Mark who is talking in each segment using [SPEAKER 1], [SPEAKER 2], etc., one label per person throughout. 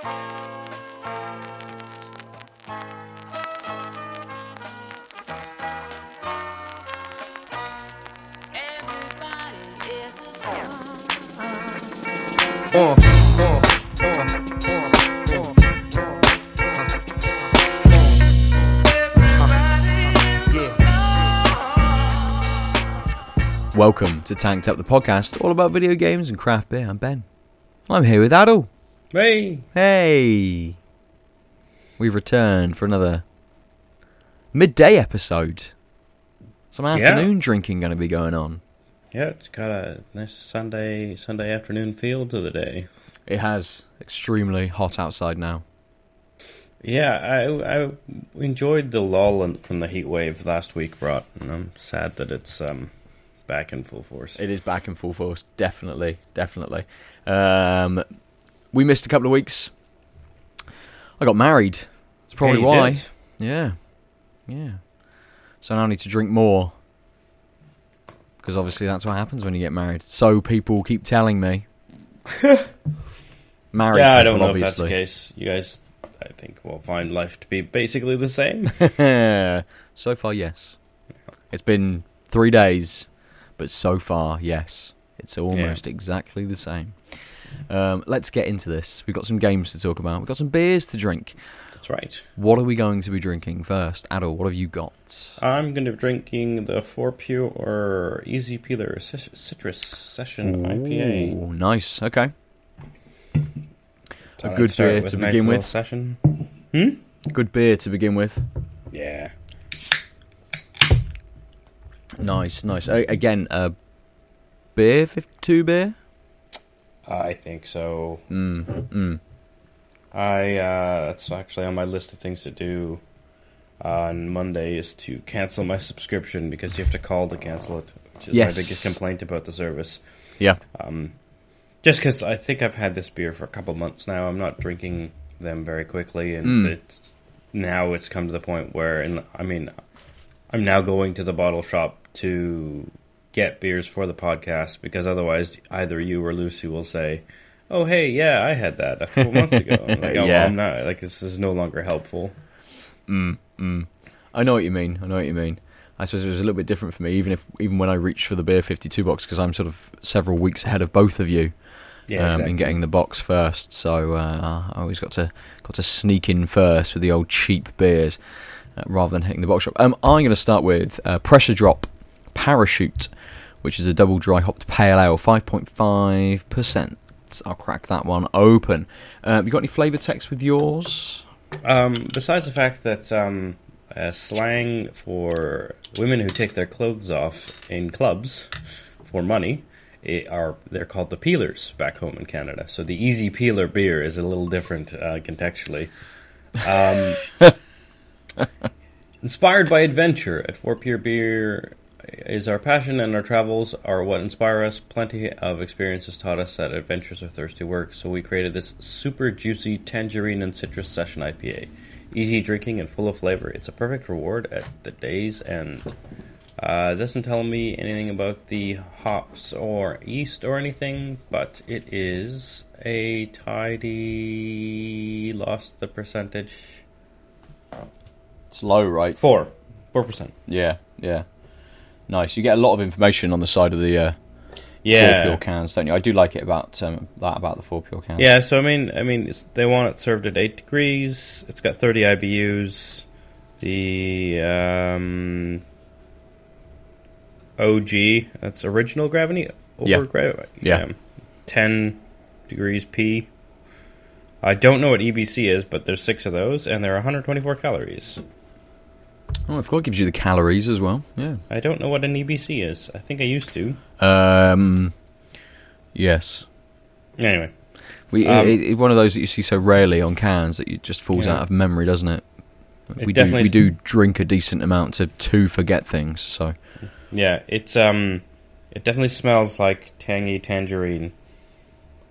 [SPEAKER 1] Welcome to Tanked Up the podcast, all about video games and craft beer. I'm Ben. I'm here with Aadil.
[SPEAKER 2] Hey,
[SPEAKER 1] Hey, we've returned for another midday episode. Some
[SPEAKER 2] Yeah.
[SPEAKER 1] afternoon drinking going to be going on.
[SPEAKER 2] yeah, it's got a nice Sunday Sunday afternoon feel to the day.
[SPEAKER 1] It has extremely hot outside now.
[SPEAKER 2] Yeah, I I enjoyed the lull from the heat wave last week brought, and I'm sad that it's um back in full force.
[SPEAKER 1] It is back in full force, definitely, definitely. Um, we missed a couple of weeks. I got married. That's probably
[SPEAKER 2] Yeah,
[SPEAKER 1] why.
[SPEAKER 2] did.
[SPEAKER 1] Yeah, yeah. So now I need to drink more because obviously that's what happens when you get married. So people keep telling me. married
[SPEAKER 2] Yeah, I
[SPEAKER 1] people,
[SPEAKER 2] don't know if that's the
[SPEAKER 1] obviously.
[SPEAKER 2] case. You guys, I think, will find life to be basically the same.
[SPEAKER 1] so far, yes. It's been three days, but so far, yes. It's almost exactly the same. Um, let's get into this. We've got some games to talk about. We've got some beers to drink.
[SPEAKER 2] That's right.
[SPEAKER 1] What are we going to be drinking first? Aadil, what have you got?
[SPEAKER 2] I'm going to be drinking the Four Pure Easy Peeler Cit- Citrus Session IPA.
[SPEAKER 1] Ooh, nice. Okay.
[SPEAKER 2] Thought I'd
[SPEAKER 1] good beer to
[SPEAKER 2] nice
[SPEAKER 1] begin with.
[SPEAKER 2] Session. Hmm?
[SPEAKER 1] Good beer to begin with.
[SPEAKER 2] Yeah.
[SPEAKER 1] Nice, nice. A- again, uh, beer, 52 beer?
[SPEAKER 2] I think so.
[SPEAKER 1] Mm, mm.
[SPEAKER 2] I uh, that's actually on my list of things to do on Monday is to cancel my subscription because you have to call to cancel it, which is
[SPEAKER 1] Yes.
[SPEAKER 2] my biggest complaint about the service.
[SPEAKER 1] Yeah.
[SPEAKER 2] Um, just because I think I've had this beer for a couple months now, I'm not drinking them very quickly, and
[SPEAKER 1] Mm.
[SPEAKER 2] it's, now it's come to the point where, and I mean, I'm now going to the bottle shop to get beers for the podcast because otherwise, either you or Lucy will say. Oh hey, yeah, I had that a couple months ago. I'm like, oh,
[SPEAKER 1] Yeah.
[SPEAKER 2] I'm not like this is no longer helpful.
[SPEAKER 1] Mm, mm. I know what you mean. I know what you mean. I suppose it was a little bit different for me, even if even when I reached for the beer 52 box, because I'm sort of several weeks ahead of both of you
[SPEAKER 2] Yeah,
[SPEAKER 1] um,
[SPEAKER 2] exactly.
[SPEAKER 1] in getting the box first. So uh, I always got to got to sneak in first with the old cheap beers uh, rather than hitting the box shop. Um, I'm going to start with uh, Pressure Drop Parachute, which is a double dry hopped pale ale, 5.5 percent. I'll crack that one open. Uh, you got any flavour text with yours?
[SPEAKER 2] Um, besides the fact that um, uh, slang for women who take their clothes off in clubs for money are they're called the peelers back home in Canada. So the easy peeler beer is a little different uh, contextually. Um, inspired by adventure at Four Pure Beer is our passion and our travels are what inspire us. Plenty of experiences taught us that adventures are thirsty work, so we created this super juicy tangerine and citrus session IPA. Easy drinking and full of flavor. It's a perfect reward at the day's end. Uh, doesn't tell me anything about the hops or yeast or anything, but it is a tidy. Lost the percentage.
[SPEAKER 1] It's low, right?
[SPEAKER 2] Four. Four percent.
[SPEAKER 1] Yeah, yeah. Nice. You get a lot of information on the side of the uh, four pure cans, don't you? I do like it about um, that about the four pure cans.
[SPEAKER 2] Yeah, so I mean, I mean, it's, they want it served at eight degrees. It's got thirty IBUs. The um, OG, that's original gravity. Over
[SPEAKER 1] Yeah.
[SPEAKER 2] gra-
[SPEAKER 1] Yeah.
[SPEAKER 2] ten degrees P. I don't know what EBC is, but there's six of those, and they're 124 calories.
[SPEAKER 1] Oh, I forgot it gives you the calories as well. Yeah.
[SPEAKER 2] I don't know what an EBC is. I think I used to.
[SPEAKER 1] Um. Yes.
[SPEAKER 2] Anyway,
[SPEAKER 1] We
[SPEAKER 2] Um,
[SPEAKER 1] it, it, one of those that you see so rarely on cans that it just falls
[SPEAKER 2] Yeah.
[SPEAKER 1] out of memory, doesn't it?
[SPEAKER 2] It
[SPEAKER 1] we do
[SPEAKER 2] definitely
[SPEAKER 1] we do drink a decent amount to to forget things. So
[SPEAKER 2] Yeah, it's um, it definitely smells like tangy tangerine,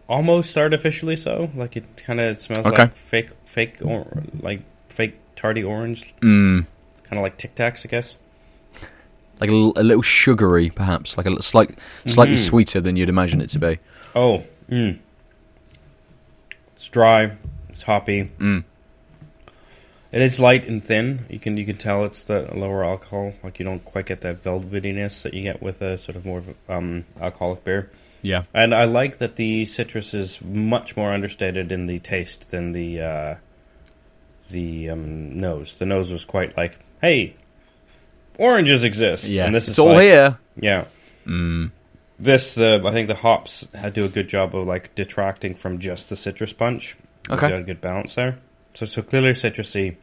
[SPEAKER 2] almost artificially so. Like it kind of smells
[SPEAKER 1] Okay.
[SPEAKER 2] like fake, fake, or like fake tardy orange,
[SPEAKER 1] mm,
[SPEAKER 2] kind of like Tic Tacs, I guess.
[SPEAKER 1] like a, little- sugary, perhaps, like a slight slightly
[SPEAKER 2] Mhm.
[SPEAKER 1] sweeter than you'd imagine it to be.
[SPEAKER 2] Oh, mm. it's dry, It's hoppy.
[SPEAKER 1] Mm.
[SPEAKER 2] It is light and thin. You can you can tell it's the lower alcohol. Like you don't quite get that velvetiness that you get with a sort of more um, alcoholic beer.
[SPEAKER 1] Yeah.
[SPEAKER 2] And I like that the citrus is much more understated in the taste than the uh, the um, nose. The nose was quite like, hey, oranges exist.
[SPEAKER 1] Yeah.
[SPEAKER 2] and this
[SPEAKER 1] it's
[SPEAKER 2] is
[SPEAKER 1] all
[SPEAKER 2] like-
[SPEAKER 1] here.
[SPEAKER 2] Yeah.
[SPEAKER 1] Mm.
[SPEAKER 2] This, the I think the hops had do a good job of like detracting from just the citrus punch.
[SPEAKER 1] Okay.
[SPEAKER 2] got a good balance there. So, so clearly citrusy.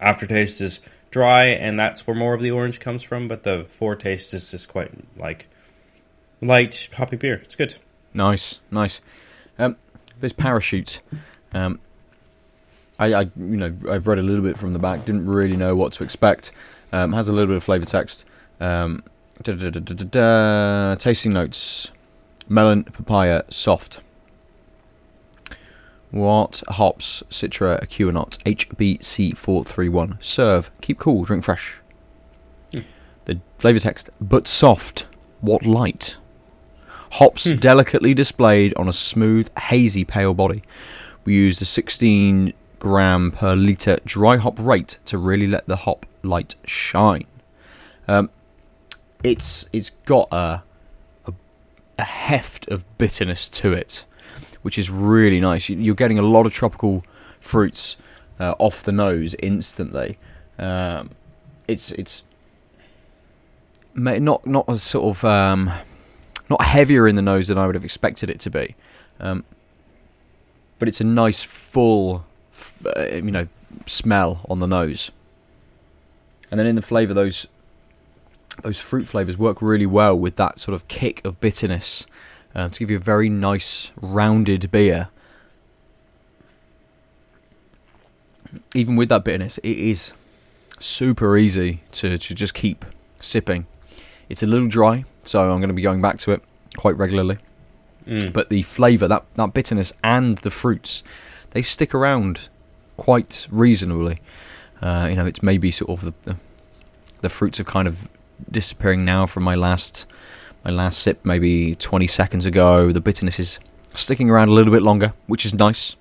[SPEAKER 2] Aftertaste is dry, and that's where more of the orange comes from. But the foretaste is just quite like light hoppy beer. It's good.
[SPEAKER 1] Nice, nice. Um, this parachute, um, I, I, you know, I've read a little bit from the back. Didn't really know what to expect. Um, has a little bit of flavor text. Um, da, da, da, tasting notes: melon, papaya, soft. What hops? Citra, Ekuanot, HBC431. Serve. Keep cool. Drink fresh. The flavor text: but soft. What light? Hops delicately displayed on a smooth, hazy pale body. We used a 16 gram per litre dry hop rate to really let the hop light shine. Um, it's it's got a, a a heft of bitterness to it, which is really nice. You- You're getting a lot of tropical fruits uh, off the nose instantly. Um, it's it's not not a sort of um, not heavier in the nose than I would have expected it to be, um, but it's a nice full, uh, you know, smell on the nose. And then in the flavour, those those fruit flavours work really well with that sort of kick of bitterness uh, to give you a very nice rounded beer. Even with that bitterness, it is super easy to, to just keep sipping. It's a little dry, so I'm going to be going back to it quite regularly.
[SPEAKER 2] Mm.
[SPEAKER 1] But the flavour, that, that bitterness, and the fruits, they stick around quite reasonably. Uh, you know, it's maybe sort of the, the the fruits are kind of disappearing now from my last my last sip, maybe 20 seconds ago. The bitterness is sticking around a little bit longer, which is nice.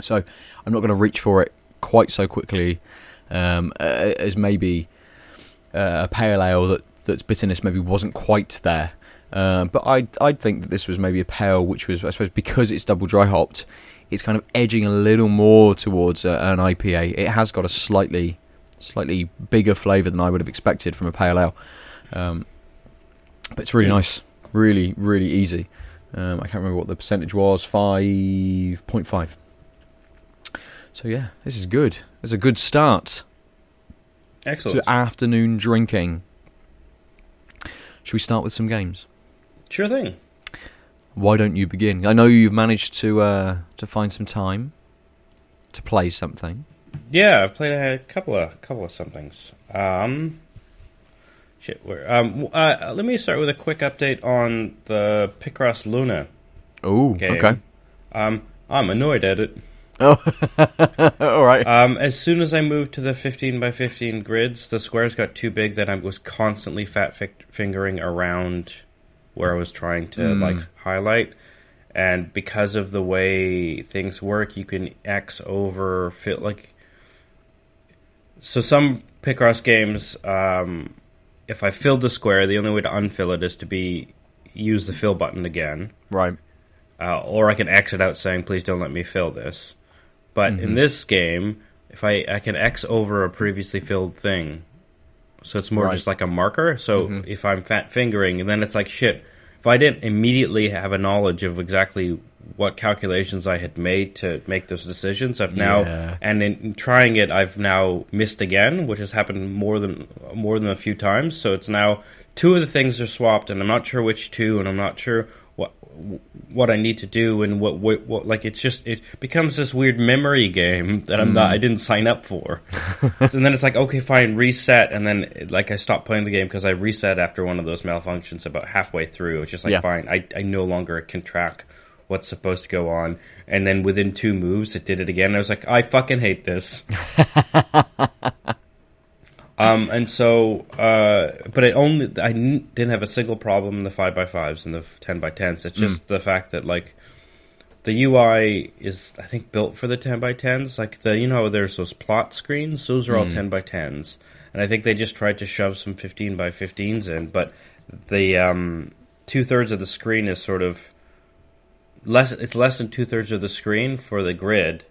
[SPEAKER 1] So I'm not going to reach for it quite so quickly um, as maybe uh, a pale ale that that's bitterness maybe wasn't quite there. Uh, but I I'd think that this was maybe a pale, which was I suppose because it's double dry hopped, it's kind of edging a little more towards uh, an IPA. It has got a slightly slightly bigger flavour than I would have expected from a pale ale. Um, but it's really nice, really really easy. Um, I can't remember what the percentage was, five point five. So yeah, this is good. It's a good start
[SPEAKER 2] Excellent.
[SPEAKER 1] to afternoon drinking. Should we start with some games?
[SPEAKER 2] sure thing.
[SPEAKER 1] Why don't you begin? I know you've managed to uh, to find some time to play something.
[SPEAKER 2] Yeah, I've played a couple of couple of somethings. Um, shit. Where? Um, uh, let me start with a quick update on the Picross Luna.
[SPEAKER 1] Oh, okay.
[SPEAKER 2] Um, I'm annoyed at it.
[SPEAKER 1] Oh, all right.
[SPEAKER 2] Um, as soon as I moved to the 15 by 15 grids, the squares got too big that I was constantly fat fi- fingering around where I was trying to
[SPEAKER 1] Mm.
[SPEAKER 2] like highlight. And because of the way things work, you can X over fill like. So some Picross games, um, if I filled the square, the only way to unfill it is to be use the fill button again
[SPEAKER 1] right.
[SPEAKER 2] uh, or I can exit out saying, "Please don't let me fill this." But in this game, if I I can X over a previously filled thing, so it's more
[SPEAKER 1] Right.
[SPEAKER 2] just like a marker. So mm-hmm. if I'm fat fingering, and then it's like shit. If I didn't immediately have a knowledge of exactly what calculations I had made to make those decisions, I've now
[SPEAKER 1] Yeah.
[SPEAKER 2] and in trying it, I've now missed again, which has happened more than more than a few times. So it's now two of the things are swapped, and I'm not sure which two, and I'm not sure what I need to do, and what what, what like it's just it becomes this weird memory game that I'm not I mm. didn't sign up for. and then it's like okay, fine, reset, and then like I stopped playing the game because I reset after one of those malfunctions about halfway through. It's just like
[SPEAKER 1] Yeah.
[SPEAKER 2] fine, I I no longer can track what's supposed to go on. And then within two moves, it did it again. I was like, I fucking hate this. um, and so, uh, but I only, I n- didn't have a single problem in the 5x5s and the 10x10s. It's just the fact that, like, the UI is I think built for the 10 by 10s. Like the you know there's those plot screens, those are all 10 by 10s. And I think they just tried to shove some 15 by 15s in, but the um, two thirds of the screen is sort of less. It's less than two thirds of the screen for the grid,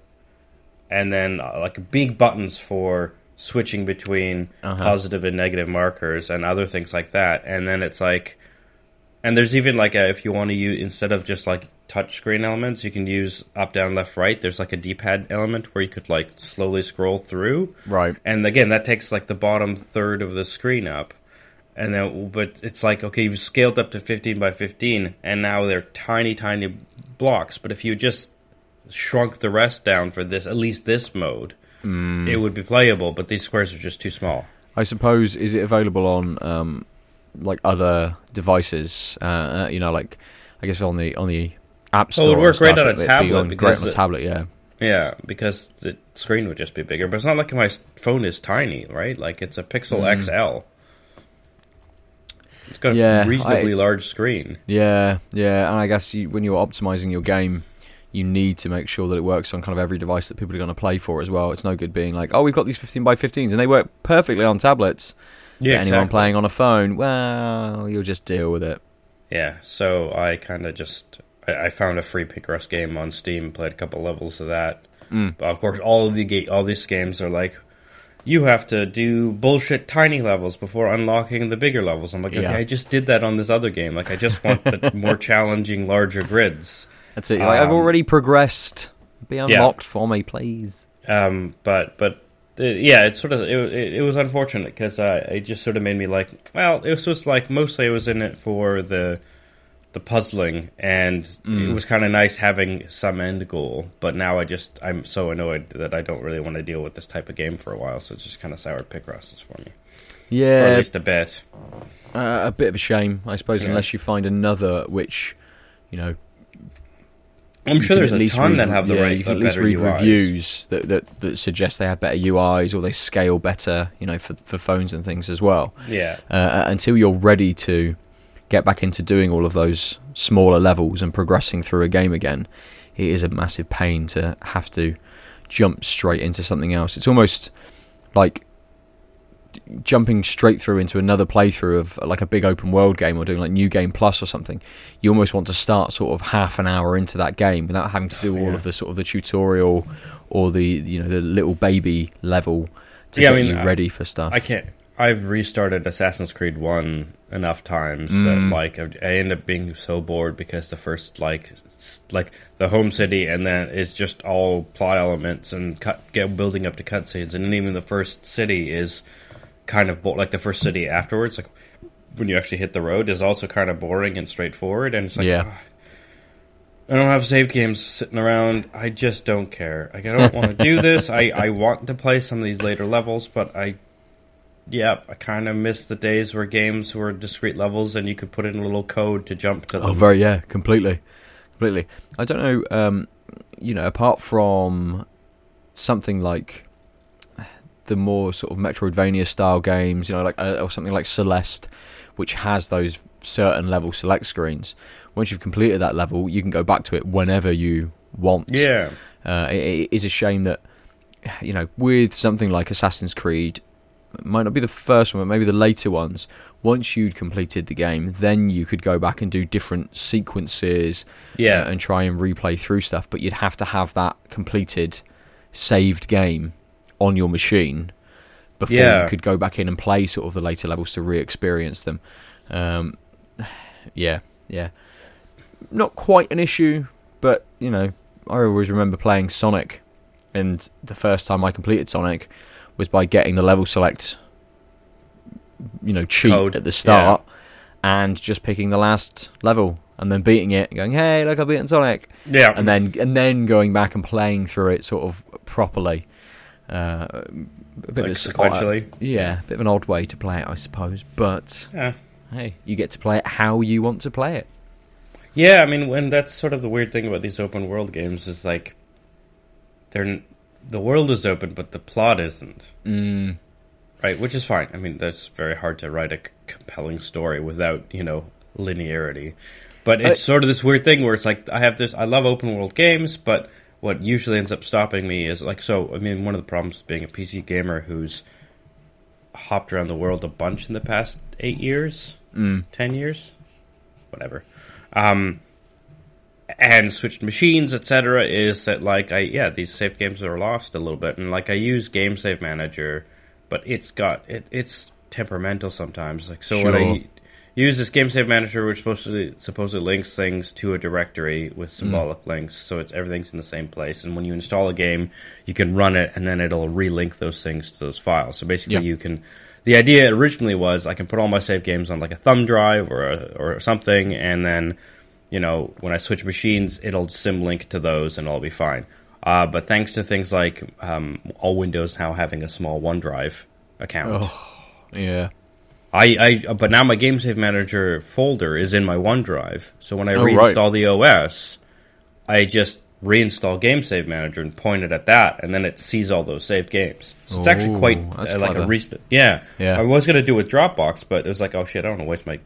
[SPEAKER 2] and then uh, like big buttons for switching between
[SPEAKER 1] Uh-huh.
[SPEAKER 2] positive and negative markers and other things like that. And then it's like, and there's even like a, if you want to use instead of just like touch screen elements, you can use up, down, left, right. There's like a D-pad element where you could like slowly scroll through.
[SPEAKER 1] Right.
[SPEAKER 2] And again, that takes like the bottom third of the screen up. And then, but it's like, okay, you've scaled up to 15 by 15, and now they're tiny, tiny blocks. But if you just shrunk the rest down for this, at least this mode, it would be playable, but these squares are just too small.
[SPEAKER 1] I suppose is it available on um, like other devices? Uh, uh, you know, like I guess on the on the app store.
[SPEAKER 2] would work great
[SPEAKER 1] stuff,
[SPEAKER 2] on a
[SPEAKER 1] it'd be
[SPEAKER 2] tablet
[SPEAKER 1] on- great on a tablet. Yeah.
[SPEAKER 2] Yeah, because the screen would just be bigger. But it's not like my phone is tiny, right? Like it's a Pixel XL. It's got a
[SPEAKER 1] Yeah, I-
[SPEAKER 2] reasonably
[SPEAKER 1] it's-
[SPEAKER 2] large screen.
[SPEAKER 1] Yeah, yeah, and I guess you, when you're optimizing your game, you need to make sure that it works on kind of every device that people are going to play for as well. It's no good being like, oh, we've got these 15 by 15s and they work perfectly on tablets.
[SPEAKER 2] Yeah,
[SPEAKER 1] But anyone playing on a phone, well, you'll just deal with it.
[SPEAKER 2] Yeah, so I kind of just I, I found a free Picross game on Steam, played a couple levels of that.
[SPEAKER 1] Mm.
[SPEAKER 2] But of course, all of the ga- all these games are like, you have to do bullshit tiny levels before unlocking the bigger levels. I'm like,
[SPEAKER 1] Yeah.
[SPEAKER 2] okay, I just did that on this other game. Like, I just want the more challenging, larger grids.
[SPEAKER 1] That's it. You're like, I've
[SPEAKER 2] Um,
[SPEAKER 1] already progressed. Be unlocked for me, please.
[SPEAKER 2] Um, but but uh, yeah, it's sort of it, it, it was unfortunate because uh, it just sort of made me like, well, it was just like mostly I was in it for the the puzzling, and it was kind of nice having some end goal. But now I just I'm so annoyed that I don't really want to deal with this type of game for a while, so it's just kind of soured Picrosses for me, for at least a bit.
[SPEAKER 1] uh, a bit of a shame, I suppose,
[SPEAKER 2] Yeah.
[SPEAKER 1] unless you find another which, you know,
[SPEAKER 2] I'm
[SPEAKER 1] you
[SPEAKER 2] sure there's
[SPEAKER 1] at
[SPEAKER 2] a
[SPEAKER 1] least
[SPEAKER 2] ton
[SPEAKER 1] read-
[SPEAKER 2] that have the
[SPEAKER 1] yeah,
[SPEAKER 2] right,
[SPEAKER 1] You can
[SPEAKER 2] uh,
[SPEAKER 1] at least read
[SPEAKER 2] UIs.
[SPEAKER 1] reviews that, that that suggest they have better UIs or they scale better, you know, for for phones and things as well.
[SPEAKER 2] Yeah,
[SPEAKER 1] Uh, until you're ready to get back into doing all of those smaller levels and progressing through a game again, it is a massive pain to have to jump straight into something else. It's almost like jumping straight through into another playthrough of like a big open world game or doing like new game plus or something you almost want to start sort of half an hour into that game without having to do all
[SPEAKER 2] yeah.
[SPEAKER 1] of the sort of the tutorial or the you know the little baby level to
[SPEAKER 2] Yeah, I
[SPEAKER 1] get
[SPEAKER 2] mean,
[SPEAKER 1] you
[SPEAKER 2] I-
[SPEAKER 1] ready for stuff
[SPEAKER 2] I can't. I've restarted Assassin's Creed One enough times that
[SPEAKER 1] Mm.
[SPEAKER 2] like I I end up being so bored because the first like like the home city and then it's just all plot elements and cut get building up to cutscenes and even the first city is kind of bo- like the first city afterwards like when you actually hit the road is also kind of boring and straightforward and it's like
[SPEAKER 1] Yeah.
[SPEAKER 2] "Ah, I don't have save games sitting around. I just don't care. Like I don't want to do this. I, I want to play some of these later levels, but I yeah, I kind of miss the days where games were discrete levels and you could put in a little code to jump to them.
[SPEAKER 1] Oh, very yeah, completely, completely. I don't know, um, you know, apart from something like the more sort of Metroidvania style games, you know, like uh, or something like Celeste, which has those certain level select screens. Once you've completed that level, you can go back to it whenever you want.
[SPEAKER 2] yeah,
[SPEAKER 1] Uh, it, it is a shame that, you know, with something like Assassin's Creed, it might not be the first one, but maybe the later ones. Once you'd completed the game, then you could go back and do different sequences
[SPEAKER 2] yeah,
[SPEAKER 1] uh, and try and replay through stuff. But you'd have to have that completed, saved game on your machine before
[SPEAKER 2] Yeah.
[SPEAKER 1] you could go back in and play sort of the later levels to re-experience them. Um, yeah, yeah, not quite an issue, but you know, I always remember playing Sonic, and the first time I completed Sonic was by getting the level select, you know, cheat
[SPEAKER 2] Code,
[SPEAKER 1] at the start, and just picking the last level and then beating it, and going, "Hey, look, I've beaten Sonic,"
[SPEAKER 2] yeah.
[SPEAKER 1] and then and then going back and playing through it sort of properly. Uh, a bit
[SPEAKER 2] like
[SPEAKER 1] of a-
[SPEAKER 2] sequentially.
[SPEAKER 1] yeah, a bit of an odd way to play it, I suppose. But
[SPEAKER 2] Yeah.
[SPEAKER 1] hey, you get to play it how you want to play it.
[SPEAKER 2] Yeah, I mean, when that's sort of the weird thing about these open world games is like they're the world is open, but the plot isn't.
[SPEAKER 1] Mm,
[SPEAKER 2] Right, which is fine. I mean, that's very hard to write a compelling story without you know linearity. But it's
[SPEAKER 1] I-
[SPEAKER 2] sort of this weird thing where it's like I have this. I love open world games, but what usually ends up stopping me is like so. I mean, one of the problems with being a PC gamer who's hopped around the world a bunch in the past eight years, ten years, whatever, um, and switched machines, etc. Is that like I yeah these save games are lost a little bit, and like I use Game Save Manager, but it's got it, it's temperamental sometimes. Like so when
[SPEAKER 1] Sure.
[SPEAKER 2] I use this game save manager which supposedly supposedly links things to a directory with symbolic links so it's everything's in the same place and when you install a game you can run it and then it'll relink those things to those files so basically
[SPEAKER 1] Yeah.
[SPEAKER 2] you can the idea originally was i can put all my save games on like a thumb drive or a, or something and then you know when i switch machines it'll symlink to those and i'll be fine uh, but thanks to things like um, all windows now having a small onedrive account
[SPEAKER 1] Yeah.
[SPEAKER 2] I, I but now my game save manager folder is in my OneDrive. So when I
[SPEAKER 1] Oh,
[SPEAKER 2] reinstall the OS, I just reinstall game save manager and point it at that, and then it sees all those saved games. So it's actually quite uh, like a recent. Yeah,
[SPEAKER 1] Yeah.
[SPEAKER 2] I was gonna do it with Dropbox, but it was like, oh shit, I don't want to waste my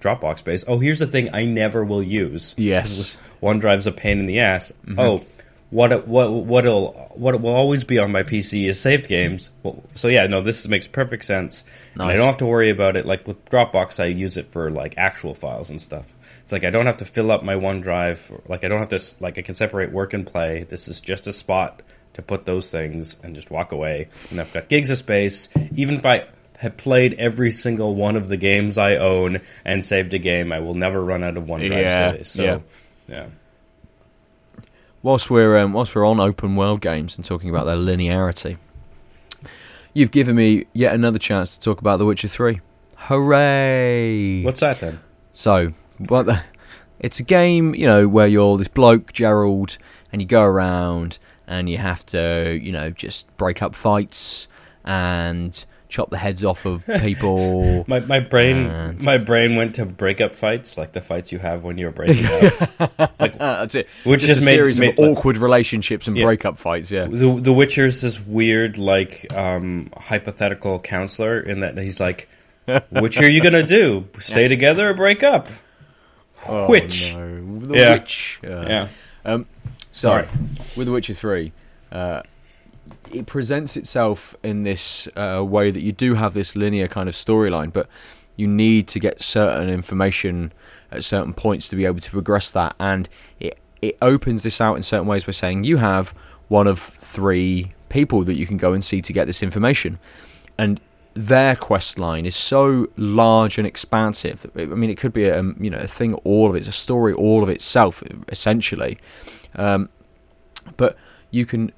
[SPEAKER 2] Dropbox space. Oh, here's the thing I never will use.
[SPEAKER 1] Yes.
[SPEAKER 2] OneDrive's a pain in the ass.
[SPEAKER 1] Mm-hmm.
[SPEAKER 2] Oh, what it, what what'll what will always be on my PC is saved games. Well, so yeah, no, this makes perfect sense. And I don't have to worry about it. Like with Dropbox, I use it for like actual files and stuff. It's like I don't have to fill up my OneDrive. Like I don't have to like I can separate work and play. This is just a spot to put those things and just walk away. And I've got gigs of space. Even if I have played every single one of the games I own and saved a game, I will never run out of OneDrive
[SPEAKER 1] Yeah,
[SPEAKER 2] space. So
[SPEAKER 1] yeah.
[SPEAKER 2] yeah.
[SPEAKER 1] Whilst we're um, whilst we're on open world games and talking about their linearity, you've given me yet another chance to talk about The Witcher Three. Hooray!
[SPEAKER 2] What's that then?
[SPEAKER 1] So, what the, it's a game, you know, where you're this bloke, Geralt, and you go around and you have to, you know, just break up fights and chop the heads off of people.
[SPEAKER 2] My my brain
[SPEAKER 1] And-
[SPEAKER 2] my brain went to breakup fights, like the fights you have when you're breaking up.
[SPEAKER 1] Uh, That's it.
[SPEAKER 2] Which
[SPEAKER 1] just
[SPEAKER 2] just
[SPEAKER 1] a
[SPEAKER 2] made-
[SPEAKER 1] series
[SPEAKER 2] made-
[SPEAKER 1] of awkward relationships and
[SPEAKER 2] Yeah.
[SPEAKER 1] breakup fights. Yeah.
[SPEAKER 2] the The Witcher's this weird like um, hypothetical counselor in that he's like, which are you gonna do? Stay together or break up? Which?
[SPEAKER 1] Oh, no. The
[SPEAKER 2] Yeah.
[SPEAKER 1] Witch. Uh,
[SPEAKER 2] Yeah.
[SPEAKER 1] So,
[SPEAKER 2] Sorry.
[SPEAKER 1] with The Witcher 3, uh, it presents itself in this uh, way that you do have this linear kind of storyline, but you need to get certain information at certain points to be able to progress that. And it, it opens this out in certain ways by saying you have one of three people that you can go and see to get this information. And their quest line is so large and expansive. I mean, it could be a um, you know a thing all of it, it's a story all of itself, essentially. Um, but you can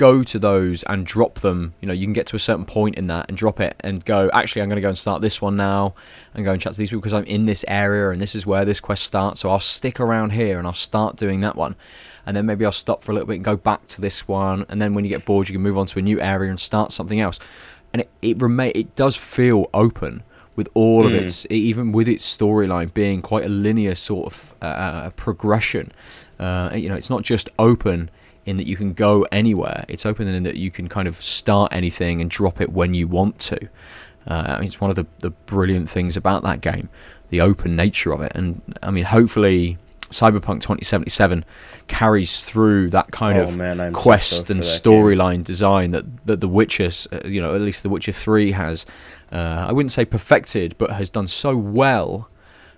[SPEAKER 1] go to those and drop them. You know, you can get to a certain point in that and drop it and go. Actually, I'm going to go and start this one now and go and chat to these people because I'm in this area and this is where this quest starts. So I'll stick around here and I'll start doing that one, and then maybe I'll stop for a little bit and go back to this one. And then when you get bored, you can move on to a new area and start something else. And it it remain it does feel open with all of its even with its storyline being quite a linear sort of uh, uh, progression. Uh, you know, it's not just open in that you can go anywhere. It's open in that you can kind of start anything and drop it when you want to. Uh, I mean, it's one of the, the brilliant things about that game, the open nature of it. And I mean, hopefully, Cyberpunk 2077 carries through that kind
[SPEAKER 2] Oh,
[SPEAKER 1] of
[SPEAKER 2] man, I'm so
[SPEAKER 1] quest and
[SPEAKER 2] for that game.
[SPEAKER 1] storyline design that, that The Witcher, uh, you know, at least The Witcher 3 has, uh, I wouldn't say perfected, but has done so well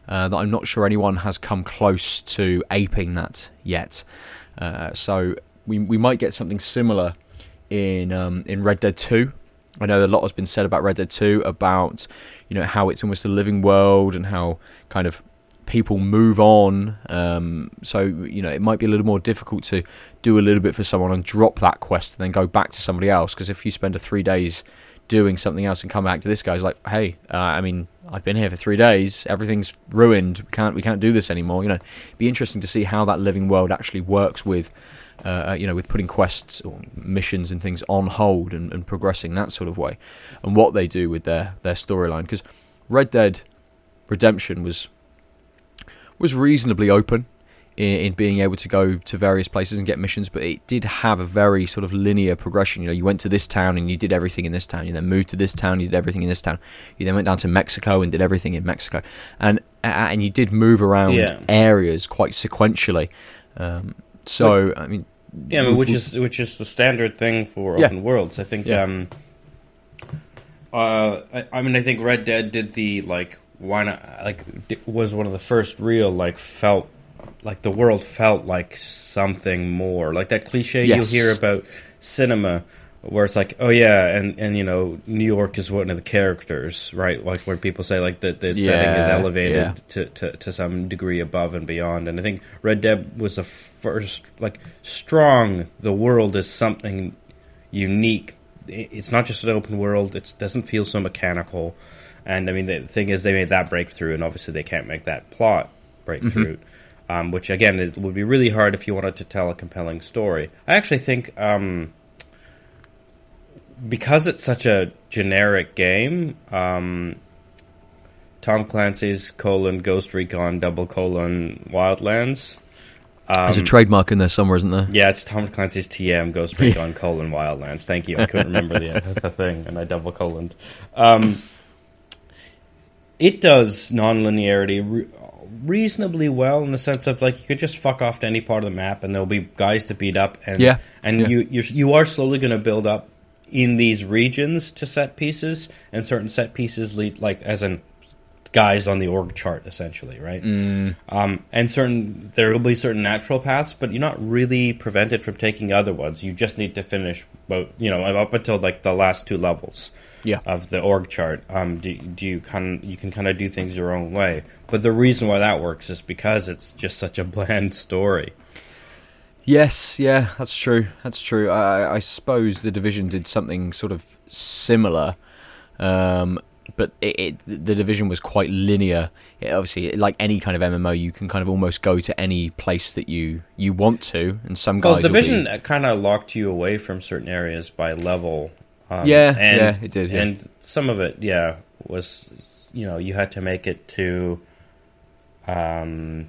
[SPEAKER 1] uh, that I'm not sure anyone has come close to aping that yet. Uh, so we we might get something similar in um, in Red Dead 2. I know a lot has been said about Red Dead 2 about you know how it's almost a living world and how kind of people move on. Um, so you know it might be a little more difficult to do a little bit for someone and drop that quest and then go back to somebody else. Because if you spend a three days doing something else and come back to this guy's like, hey, uh, I mean, I've been here for three days. Everything's ruined. We can't we can't do this anymore. You know, it'd be interesting to see how that living world actually works with. Uh, you know, with putting quests or missions and things on hold and, and progressing that sort of way, and what they do with their their storyline. Because Red Dead Redemption was was reasonably open in, in being able to go to various places and get missions, but it did have a very sort of linear progression. You know, you went to this town and you did everything in this town. You then moved to this town, you did everything in this town. You then went down to Mexico and did everything in Mexico. And and you did move around
[SPEAKER 2] Yeah.
[SPEAKER 1] areas quite sequentially. Um, so I mean,
[SPEAKER 2] Yeah, I mean, which is which is the standard thing for
[SPEAKER 1] Yeah.
[SPEAKER 2] open worlds. I think.
[SPEAKER 1] Yeah.
[SPEAKER 2] Um, uh, I, I mean, I think Red Dead did the like why not like was one of the first real like felt like the world felt like something more like that cliche
[SPEAKER 1] Yes.
[SPEAKER 2] you hear about cinema where it's like oh yeah and and you know New York is one of the characters right like where people say like that the setting is elevated
[SPEAKER 1] yeah.
[SPEAKER 2] to, to, to some degree above and beyond. And I think Red Dead was the first, like, strong. The world is something unique. It's not just an open world. It doesn't feel so mechanical. And I mean, the thing is, they made that breakthrough, and obviously they can't make that plot breakthrough. Um, which again, it would be really hard if you wanted to tell a compelling story. I actually think um, because it's such a generic game, um, Tom Clancy's colon Ghost Recon double colon Wildlands.
[SPEAKER 1] there's a trademark in there somewhere, isn't there?
[SPEAKER 2] Yeah, it's Tom Clancy's TM Ghost Recon colon Wildlands. Thank you. I couldn't remember the, the thing, and I double coloned. Um, it does non-linearity re- reasonably well in the sense of like you could just fuck off to any part of the map, and there'll be guys to beat up, and
[SPEAKER 1] Yeah,
[SPEAKER 2] and
[SPEAKER 1] yeah.
[SPEAKER 2] you you're, you are slowly going to build up in these regions to set pieces, and certain set pieces lead like as in guys on the org chart essentially, right?
[SPEAKER 1] Mm.
[SPEAKER 2] Um, and certain there will be certain natural paths, but you're not really prevented from taking other ones. You just need to finish, both, you know, up until like the last two levels
[SPEAKER 1] Yeah.
[SPEAKER 2] of the org chart. Um, do, do you kind you can kind of do things your own way, but the reason why that works is because it's just such a bland story.
[SPEAKER 1] Yes, yeah, that's true. That's true. I, I suppose the division did something sort of similar, um, but it, it, the division was quite linear. It, obviously, like any kind of MMO, you can kind of almost go to any place that you you want to, and some guys.
[SPEAKER 2] Well,
[SPEAKER 1] will be-
[SPEAKER 2] division kind of locked you away from certain areas by level. Um,
[SPEAKER 1] Yeah,
[SPEAKER 2] and,
[SPEAKER 1] yeah, it did, yeah.
[SPEAKER 2] And some of it, yeah, was you know you had to make it to, um,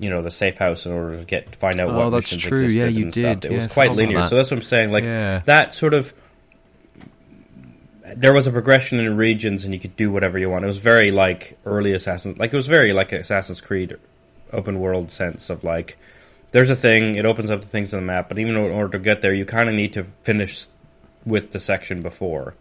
[SPEAKER 2] you know, the safe house in order to get to find out
[SPEAKER 1] Oh,
[SPEAKER 2] what
[SPEAKER 1] that's
[SPEAKER 2] missions
[SPEAKER 1] true,
[SPEAKER 2] existed
[SPEAKER 1] yeah, you
[SPEAKER 2] and stuff. It
[SPEAKER 1] yeah,
[SPEAKER 2] was
[SPEAKER 1] I
[SPEAKER 2] quite
[SPEAKER 1] forgot about
[SPEAKER 2] linear,
[SPEAKER 1] that.
[SPEAKER 2] so that's what I'm saying. Like
[SPEAKER 1] Yeah.
[SPEAKER 2] that sort of. There was a progression in regions, and you could do whatever you want. It was very like early Assassin's, like it was very like Assassin's Creed, open world sense of like there's a thing, it opens up the things on the map, but even in order to get there, you kind of need to finish with the section before.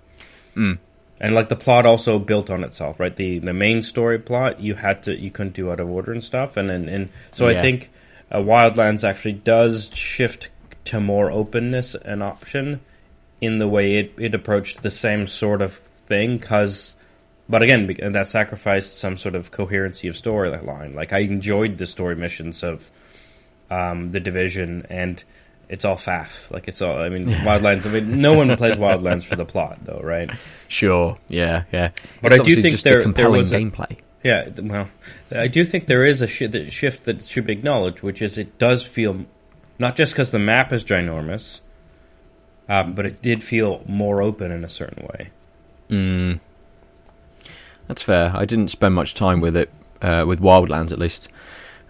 [SPEAKER 1] Hmm.
[SPEAKER 2] And like the plot also built on itself, right? The the main story plot you had to you couldn't do out of order and stuff, and and, and so I think uh, Wildlands actually does shift to more openness and option in the way it it approached the same sort of thing, because. But again, that sacrificed some sort of coherency of storyline. Like I enjoyed the story missions of um, the division, and it's all faff. Like it's all. I mean, Wildlands. I mean, no one plays Wildlands for the plot, though, right?
[SPEAKER 1] Sure, yeah, yeah.
[SPEAKER 2] But
[SPEAKER 1] It's
[SPEAKER 2] I do think
[SPEAKER 1] just
[SPEAKER 2] there-
[SPEAKER 1] the
[SPEAKER 2] there
[SPEAKER 1] compelling
[SPEAKER 2] was a-
[SPEAKER 1] gameplay.
[SPEAKER 2] Yeah. Well, I do think there is a that shift that should be acknowledged, which is it does feel not just because the map is ginormous, um, but it did feel more open in a certain way.
[SPEAKER 1] Mm. That's fair. I didn't spend much time with it, uh, with Wildlands at least.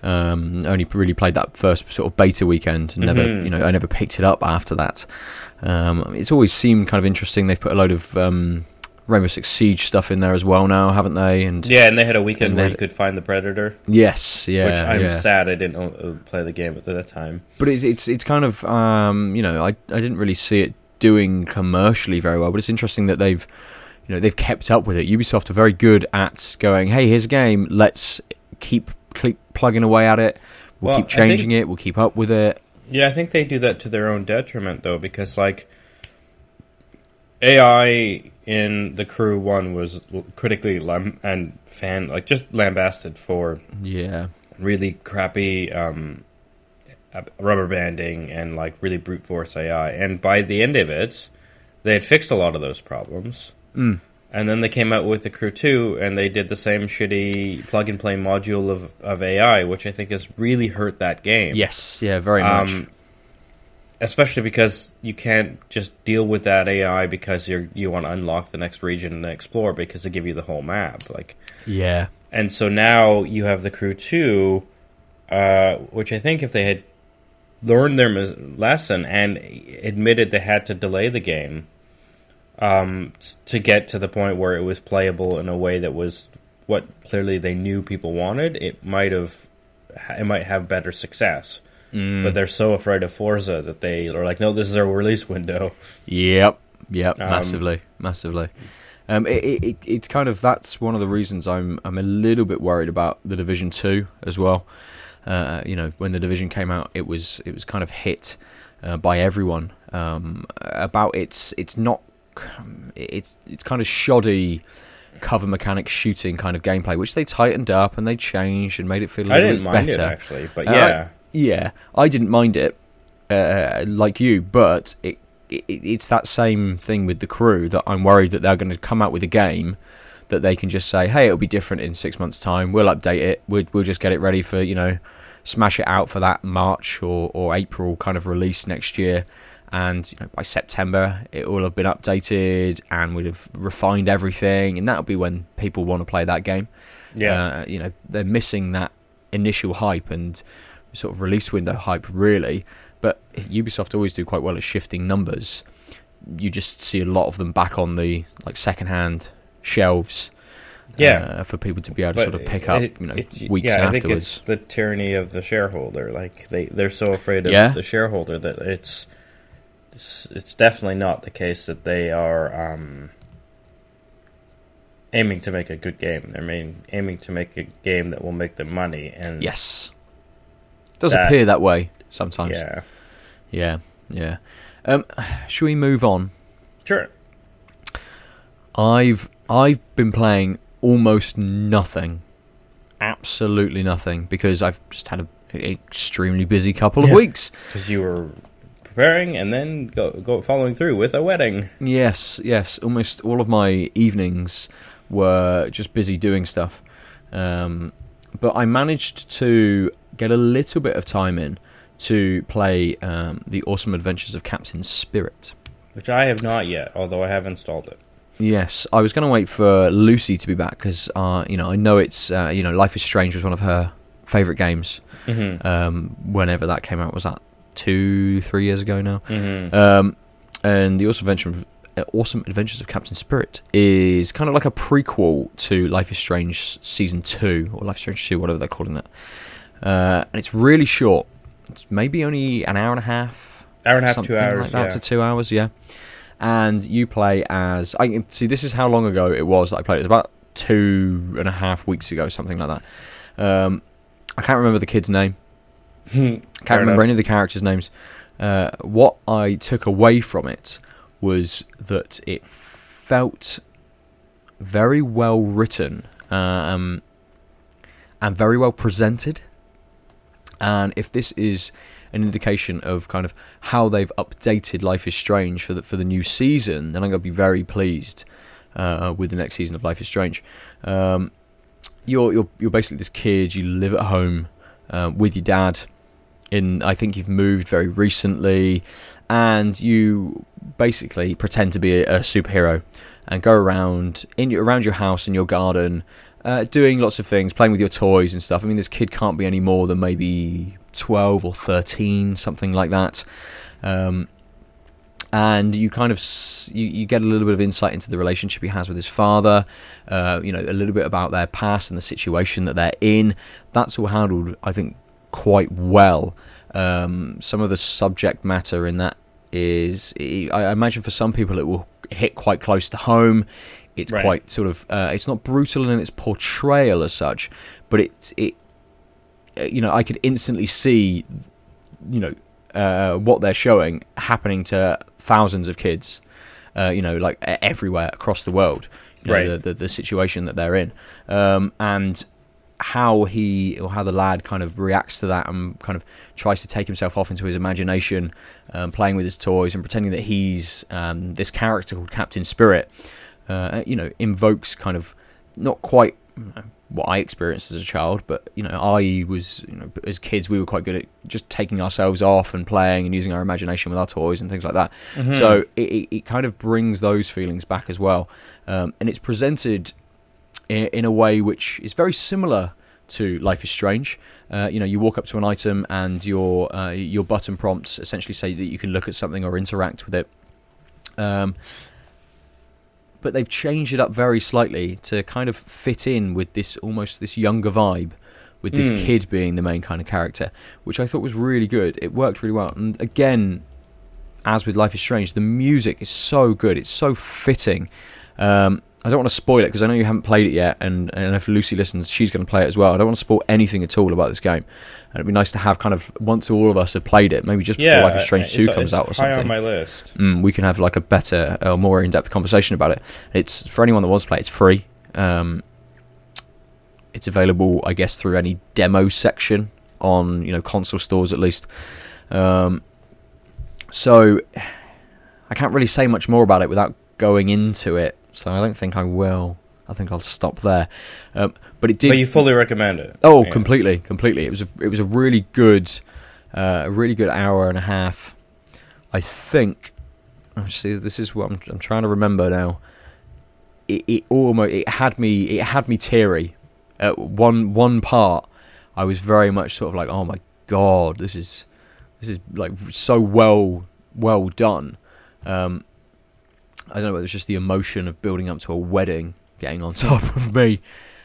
[SPEAKER 1] Um, only really played that first sort of beta weekend. and Never,
[SPEAKER 2] Mhm.
[SPEAKER 1] you know, I never picked it up after that. Um, it's always seemed kind of interesting. They've put a load of um, Rainbow Six Siege stuff in there as well now, haven't they? And
[SPEAKER 2] Yeah, and they had a weekend where you could find the predator,
[SPEAKER 1] yes, yeah,
[SPEAKER 2] which I'm
[SPEAKER 1] yeah.
[SPEAKER 2] sad I didn't uh, play the game at that time.
[SPEAKER 1] But it's it's it's kind of um, you know I I didn't really see it doing commercially very well, but it's interesting that they've you know they've kept up with it. Ubisoft are very good at going, hey, here's a game, let's keep, keep plugging away at it. We'll
[SPEAKER 2] Well,
[SPEAKER 1] keep
[SPEAKER 2] I think-
[SPEAKER 1] changing it. We'll keep up with it.
[SPEAKER 2] Yeah, I think they do that to their own detriment, though, because like AI in the Crew One was critically lam- and fan like just lambasted for
[SPEAKER 1] Yeah,
[SPEAKER 2] really crappy um, rubber banding and like really brute force AI. And by the end of it, they had fixed a lot of those problems.
[SPEAKER 1] Mm.
[SPEAKER 2] And then they came out with the Crew 2 and they did the same shitty plug and play module of, of AI, which I think has really hurt that game.
[SPEAKER 1] yes, yeah, very much.
[SPEAKER 2] Um, especially because you can't just deal with that AI because you you want to unlock the next region and explore because they give you the whole map. Like,
[SPEAKER 1] yeah,
[SPEAKER 2] and so now you have the crew two, uh, which I think if they had learned their lesson and admitted they had to delay the game, um, to get to the point where it was playable in a way that was what clearly they knew people wanted, it might have it might have better success.
[SPEAKER 1] Mm.
[SPEAKER 2] But they're so afraid of Forza that they are like, no, this is our release window.
[SPEAKER 1] Yep, yep,
[SPEAKER 2] Um,
[SPEAKER 1] massively, massively. Um, it, it, it, it's kind of that's one of the reasons I'm I'm a little bit worried about the Division Two as well. Uh, you know, when the division came out, it was it was kind of hit uh, by everyone um, about its it's not it's it's kind of shoddy cover mechanic shooting kind of gameplay, which they tightened up and they changed and made it feel a little
[SPEAKER 2] didn't
[SPEAKER 1] bit
[SPEAKER 2] mind
[SPEAKER 1] better.
[SPEAKER 2] it actually, but
[SPEAKER 1] Uh,
[SPEAKER 2] yeah,
[SPEAKER 1] Yeah, I didn't mind it, uh, like you, but it, it it's that same thing with the crew that I'm worried that they're going to come out with a game that they can just say, hey, it'll be different in six months' time. We'll update it. We'll, we'll just get it ready for you know, smash it out for that March or or April kind of release next year. And you know, by September, it will have been updated, and we'd have refined everything, and that'll be when people want to play that game.
[SPEAKER 2] yeah.
[SPEAKER 1] Uh, you know, they're missing that initial hype and sort of release window hype, really. But Ubisoft always do quite well at shifting numbers. You just see a lot of them back on the like second-hand shelves.
[SPEAKER 2] Yeah.
[SPEAKER 1] uh, for people to be able to
[SPEAKER 2] But
[SPEAKER 1] sort of pick up,
[SPEAKER 2] it-
[SPEAKER 1] you know,
[SPEAKER 2] it-
[SPEAKER 1] weeks
[SPEAKER 2] yeah, I think it's the tyranny of the shareholder. Like they they're so afraid of
[SPEAKER 1] Yeah.
[SPEAKER 2] the shareholder that it's it's, it's definitely not the case that they are um, aiming to make a good game. They're main, aiming to make a game that will make them money. And
[SPEAKER 1] Yes, does
[SPEAKER 2] That-
[SPEAKER 1] appear that way sometimes.
[SPEAKER 2] yeah,
[SPEAKER 1] yeah, yeah. Um, should we move on?
[SPEAKER 2] sure.
[SPEAKER 1] I've I've been playing almost nothing, absolutely nothing, because I've just had a, a extremely busy couple of
[SPEAKER 2] Yeah.
[SPEAKER 1] weeks.
[SPEAKER 2] Because you were preparing and then go, go following through with a wedding.
[SPEAKER 1] Yes, yes, almost all of my evenings were just busy doing stuff, um, but I managed to get a little bit of time in to play um, the Awesome Adventures of Captain Spirit.
[SPEAKER 2] Which I have not yet, although I have installed it.
[SPEAKER 1] Yes, I was going to wait for Lucy to be back because uh, you know I know it's uh, you know Life is Strange was one of her favorite games.
[SPEAKER 2] Mm-hmm.
[SPEAKER 1] Um, whenever that came out, was that two, three years ago now?
[SPEAKER 2] Mm-hmm.
[SPEAKER 1] Um, and the Awesome Adventure, of, uh, Awesome Adventures of Captain Spirit is kind of like a prequel to Life is Strange season two or Life is Strange two, whatever they're calling it. Uh, and it's really short. It's maybe only an hour and a half,
[SPEAKER 2] Hour and a half, two hours.
[SPEAKER 1] like that
[SPEAKER 2] yeah.
[SPEAKER 1] to two hours, yeah. And you play as I can see. This is how long ago it was that I played. It was about two and a half weeks ago, something like that. Um, I can't remember the kid's name. Can't
[SPEAKER 2] Fair
[SPEAKER 1] remember
[SPEAKER 2] enough.
[SPEAKER 1] any of the characters' names. Uh, what I took away from it was that it felt very well written um, and very well presented. And if this is an indication of kind of how they've updated Life is Strange for the for the new season, then I'm going to be very pleased uh, with the next season of Life is Strange. Um, you're you're you're basically this kid. You live at home uh, with your dad. In I think you've moved very recently, and you basically pretend to be a, a superhero and go around in your, around your house and your garden, uh, doing lots of things, playing with your toys and stuff. I mean, this kid can't be any more than maybe twelve or thirteen, something like that. Um, and you kind of you, you get a little bit of insight into the relationship he has with his father uh, you know a little bit about their past and the situation that they're in that's all handled i think quite well um, some of the subject matter in that is i imagine for some people it will hit quite close to home it's
[SPEAKER 2] Right.
[SPEAKER 1] quite sort of uh, it's not brutal in its portrayal as such but it's it uh, you know i could instantly see you know uh, what they're showing happening to thousands of kids, uh, you know, like everywhere across the world. You know,
[SPEAKER 2] Right.
[SPEAKER 1] the, the the situation that they're in, um, and how he or how the lad kind of reacts to that and kind of tries to take himself off into his imagination, um, playing with his toys and pretending that he's um, this character called Captain Spirit. Uh, you know, invokes kind of not quite you know, what I experienced as a child, but you know, I was you know, as kids we were quite good at just taking ourselves off and playing and using our imagination with our toys and things like that.
[SPEAKER 2] Mm-hmm.
[SPEAKER 1] So it, it, it kind of brings those feelings back as well, um, and it's presented in, a way which is very similar to Life is Strange. Uh, you know, you walk up to an item and your uh, your button prompts essentially say that you can look at something or interact with it. Um, but they've changed it up very slightly to kind of fit in with this almost this younger vibe, with this
[SPEAKER 2] Hmm.
[SPEAKER 1] kid being the main kind of character, which I thought was really good. It worked really well, and again, as with Life is Strange, the music is so good. It's so fitting. Um, I don't want to spoil it because I know you haven't played it yet, and, and if Lucy listens, she's going to play it as well. I don't want to spoil anything at all about this game. And it'd be nice to have kind of once all of us have played it, maybe just before
[SPEAKER 2] Yeah,
[SPEAKER 1] Life is Strange Two comes out or something.
[SPEAKER 2] high on my list.
[SPEAKER 1] mm, we can have like a better or more in-depth conversation about it. It's for anyone that wants to play. It's free. Um, it's available, I guess, through any demo section on you know console stores at least. Um, so I can't really say much more about it without going into it. So I don't think I will. I think I'll stop there. Um, but it did.
[SPEAKER 2] But you fully recommend it.
[SPEAKER 1] Oh,
[SPEAKER 2] Yeah.
[SPEAKER 1] completely, completely. It was a it was a really good, uh, a really good hour and a half. I think. See, this is what I'm, I'm trying to remember now. It, it almost it had me it had me teary. At one one part, I was very much sort of like, oh my god, this is this is like so well well done. Um, I don't know whether it's just the emotion of building up to a wedding getting on top of me,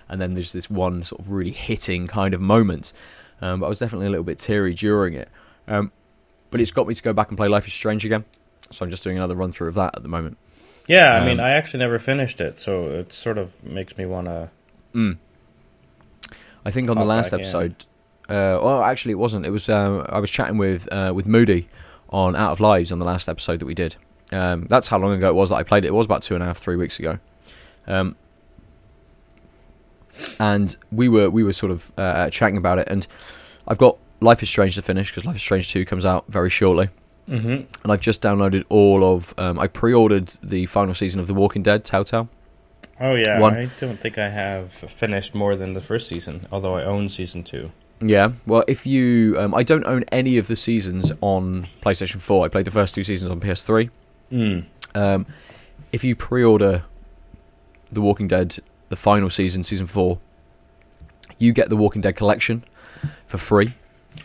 [SPEAKER 1] and then there's this one sort of really hitting kind of moment. Um, but I was definitely a little bit teary during it. Um, but it's got me to go back and play Life is Strange again, so I'm just doing another run through of that at the moment.
[SPEAKER 2] Yeah, I mean,
[SPEAKER 1] Um,
[SPEAKER 2] I actually never finished it, so it sort of makes me want to.
[SPEAKER 1] Mm. I think on the last episode, uh, well, actually, it wasn't. It was uh, I was chatting with uh, with Moody on Out of Lives on the last episode that we did. Um, that's how long ago it was that I played it. It was about two and a half, three weeks ago. Um, and we were we were sort of uh, chatting about it, and I've got Life is Strange to finish because Life is Strange Two comes out very shortly,
[SPEAKER 2] Mm-hmm.
[SPEAKER 1] and I've just downloaded all of. Um, I pre-ordered the final season of The Walking Dead Telltale.
[SPEAKER 2] Oh yeah,
[SPEAKER 1] One.
[SPEAKER 2] I don't think I have finished more than the first season, although I own season two.
[SPEAKER 1] Yeah, well, if you, um, I don't own any of the seasons on PlayStation Four. I played the first two seasons on PS3.
[SPEAKER 2] Mm.
[SPEAKER 1] Um, if you pre-order The Walking Dead, the final season, season four, you get the Walking Dead collection for free.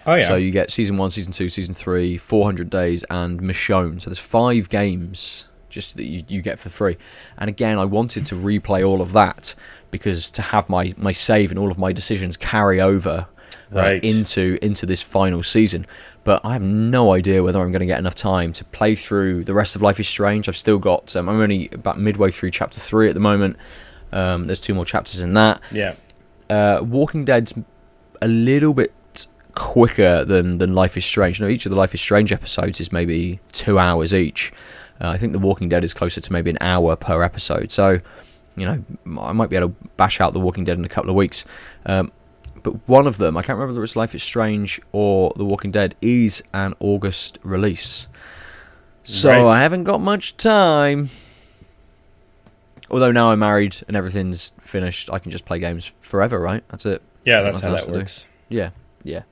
[SPEAKER 2] Oh yeah,
[SPEAKER 1] So you get season one, season two, season three, 400 days, and Michonne. So there's five games just that you, you get for free. And again, I wanted to replay all of that because to have my, my save and all of my decisions carry over uh, into into this final season. But I have no idea whether I'm going to get enough time to play through the rest of Life is Strange. I've still got. Um, I'm only about midway through chapter three at the moment. Um, there's two more chapters in that.
[SPEAKER 2] yeah.
[SPEAKER 1] Uh, Walking Dead's a little bit quicker than than Life is Strange. Now, each of the Life is Strange episodes is maybe two hours each. Uh, I think The Walking Dead is closer to maybe an hour per episode. So, you know, I might be able to bash out The Walking Dead in a couple of weeks. Um, but one of them, I can't remember whether it's Life is Strange or The Walking Dead, is an August release. So
[SPEAKER 2] Right.
[SPEAKER 1] I haven't got much time. Although now I'm married and everything's finished, I can just play games forever, right? That's it.
[SPEAKER 2] Yeah, that's how that
[SPEAKER 1] to do.
[SPEAKER 2] works.
[SPEAKER 1] Yeah, yeah.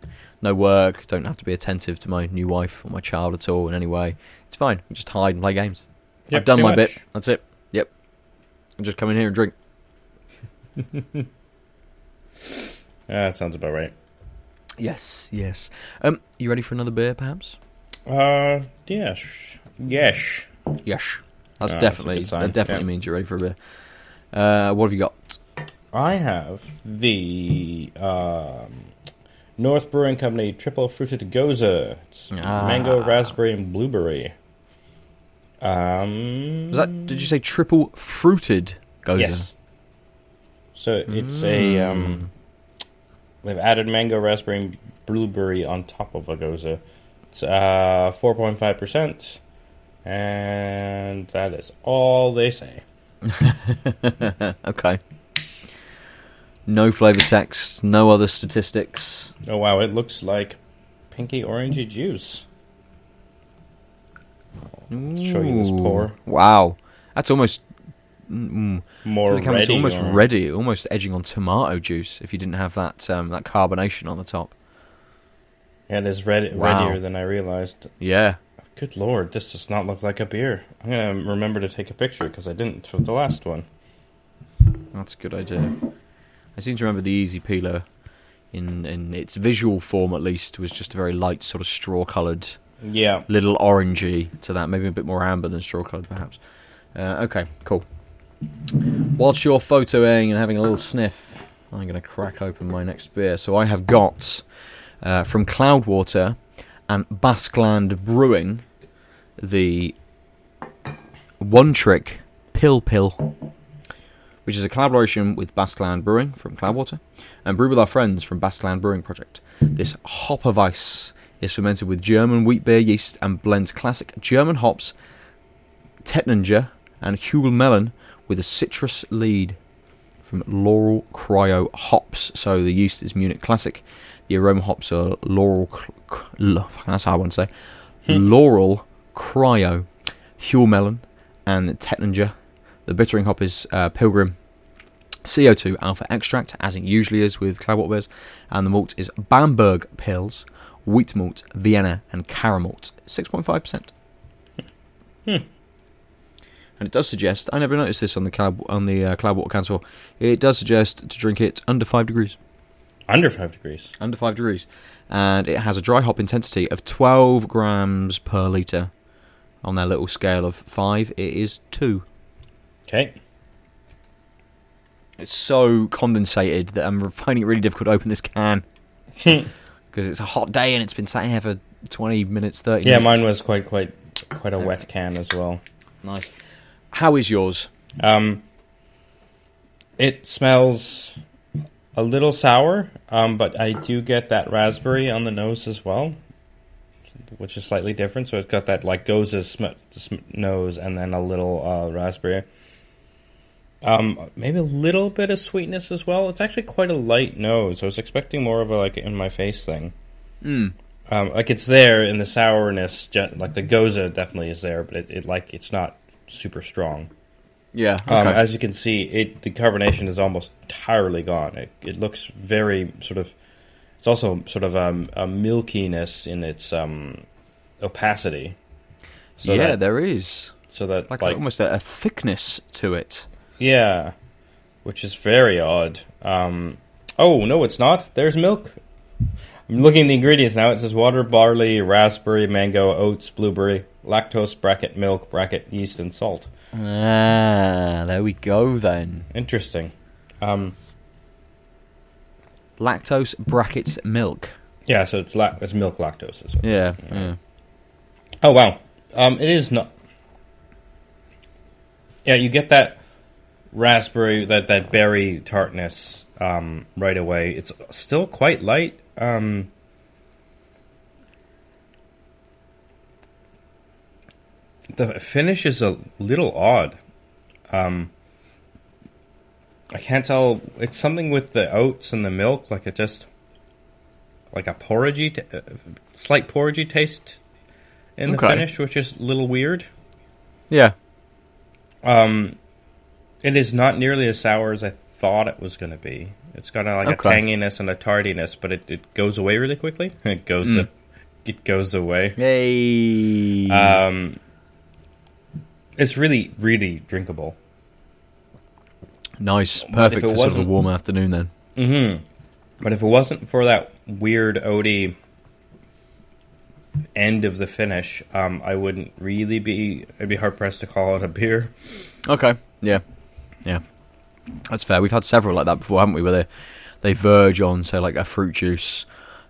[SPEAKER 1] No work. Don't have to be attentive to my new wife or my child at all in any way. It's fine. Just hide and play games.
[SPEAKER 2] Yep,
[SPEAKER 1] I've done my
[SPEAKER 2] much.
[SPEAKER 1] bit. That's it. Yep. And just come in here and drink.
[SPEAKER 2] Yeah, that sounds about right.
[SPEAKER 1] Yes, yes. Um, you ready for another beer, perhaps?
[SPEAKER 2] Uh, yes, yes.
[SPEAKER 1] Yes. That's
[SPEAKER 2] Ah, that's a
[SPEAKER 1] definitely
[SPEAKER 2] good sign,
[SPEAKER 1] that definitely
[SPEAKER 2] yeah.
[SPEAKER 1] means you're ready for a beer. Uh, what have you got?
[SPEAKER 2] I have the um, North Brewing Company Triple Fruited Gose. It's
[SPEAKER 1] Ah.
[SPEAKER 2] mango, raspberry, and blueberry. Um,
[SPEAKER 1] Was that? Did you say triple fruited gose?
[SPEAKER 2] Yes. So it's a um, they've added mango, raspberry, and blueberry on top of a gose. It's uh four point five percent, and that is all they say.
[SPEAKER 1] Okay. No flavor text. No other statistics.
[SPEAKER 2] Oh wow, it looks like pinky orangey juice. show you this pour.
[SPEAKER 1] Wow, that's almost. Mm,
[SPEAKER 2] More
[SPEAKER 1] the camera's
[SPEAKER 2] ready.
[SPEAKER 1] almost
[SPEAKER 2] or-
[SPEAKER 1] ready, almost edging on tomato juice. If you didn't have that um, that carbonation on the top.
[SPEAKER 2] Yeah, it is ready,
[SPEAKER 1] Wow.
[SPEAKER 2] readier than I realized.
[SPEAKER 1] Yeah.
[SPEAKER 2] Good lord, this does not look like a beer. I'm gonna remember to take a picture because I didn't for the last one.
[SPEAKER 1] That's a good idea. I seem to remember the Easy Peeler, in in its visual form at least, was just a very light sort of straw coloured,
[SPEAKER 2] Yeah,
[SPEAKER 1] little orangey to that, maybe a bit more amber than straw coloured perhaps. Uh, okay, cool. Whilst you're photoing and having a little sniff, I'm going to crack open my next beer. So I have got uh, from Cloudwater and Basqueland Brewing the One Trick Pil-Pil, which is a collaboration with Basqueland Brewing from Cloudwater and brewed with our friends from Basqueland Brewing Project. This Hopfenweisse is fermented with German wheat beer yeast and blends classic German hops, Tettnanger, and Huell Melon with a citrus lead from Loral Cryo hops. So the yeast is Munich Classic. The aroma hops are Loral. That's how I want to say. Laurel Cryo, Huell Melon, and Tettnanger. The bittering hop is uh, Pilgrim CO2 alpha extract, as it usually is with Cloudwater beers, and the malt is Bamberg Pils, wheat malt, Vienna, and caramalt, 6.5%.
[SPEAKER 2] Hmm.
[SPEAKER 1] And it does suggest, I never noticed this on the cloud on the uh, Cloudwater can store, it does suggest to drink it under 5 degrees.
[SPEAKER 2] Under five degrees.
[SPEAKER 1] Under 5 degrees. And it has a dry hop intensity of 12 grams per litre. On their little scale of 5, it is 2.
[SPEAKER 2] Okay.
[SPEAKER 1] It's so condensated that I'm finding it really difficult to open this can. Because it's a hot day and it's been sat here for 20 minutes, 30
[SPEAKER 2] Yeah,
[SPEAKER 1] minutes.
[SPEAKER 2] mine was quite quite quite a wet can as well.
[SPEAKER 1] Nice. How is yours?
[SPEAKER 2] Um, it smells a little sour, um, but I do get that raspberry on the nose as well, which is slightly different. So it's got that like gose sm- sm- nose and then a little uh, raspberry. Um, maybe a little bit of sweetness as well. It's actually quite a light nose. I was expecting more of a like in my face thing.
[SPEAKER 1] Mm.
[SPEAKER 2] Um, like it's there in the sourness, like the gose definitely is there, but it, it like it's not super strong.
[SPEAKER 1] Yeah.
[SPEAKER 2] Um, as you can see, it the carbonation is almost entirely gone. It, it looks very sort of. It's also sort of um, a milkiness in its um, opacity. So
[SPEAKER 1] yeah,
[SPEAKER 2] that,
[SPEAKER 1] there is.
[SPEAKER 2] so that
[SPEAKER 1] Like,
[SPEAKER 2] like,
[SPEAKER 1] almost a, a thickness to it.
[SPEAKER 2] yeah, which is very odd. Um, oh no, it's not. There's milk. I'm looking at the ingredients now. It says water, barley, raspberry, mango, oats, blueberry, lactose, bracket, milk, bracket, yeast, and salt.
[SPEAKER 1] Ah, there we go then.
[SPEAKER 2] Interesting. Um,
[SPEAKER 1] Lactose brackets milk.
[SPEAKER 2] yeah, so it's la- it's milk lactose as well.
[SPEAKER 1] Yeah, yeah.
[SPEAKER 2] Oh wow, um, it is not. Yeah, you get that raspberry, that that berry tartness um, right away. It's still quite light. Um, the finish is a little odd. Um, I can't tell. It's something with the oats and the milk, like it just like a porridgey, t- uh, slight porridgey taste in the
[SPEAKER 1] Okay.
[SPEAKER 2] finish, which is a little weird.
[SPEAKER 1] Yeah.
[SPEAKER 2] Um, it is not nearly as sour as I thought it was going to be. It's got a, like
[SPEAKER 1] Okay.
[SPEAKER 2] a tanginess and a tardiness, but it, it goes away really quickly. It goes
[SPEAKER 1] Mm.
[SPEAKER 2] it goes away.
[SPEAKER 1] Yay.
[SPEAKER 2] Um, it's really really drinkable.
[SPEAKER 1] nice. Perfect for sort of a warm afternoon then.
[SPEAKER 2] Mm-hmm. But if it wasn't for that weird Odie end of the finish, um, I wouldn't really be. I'd be hard pressed to call it a beer.
[SPEAKER 1] Okay. Yeah. Yeah. That's fair. We've had several like that before, haven't we? Where they they verge on, say, like a fruit juice,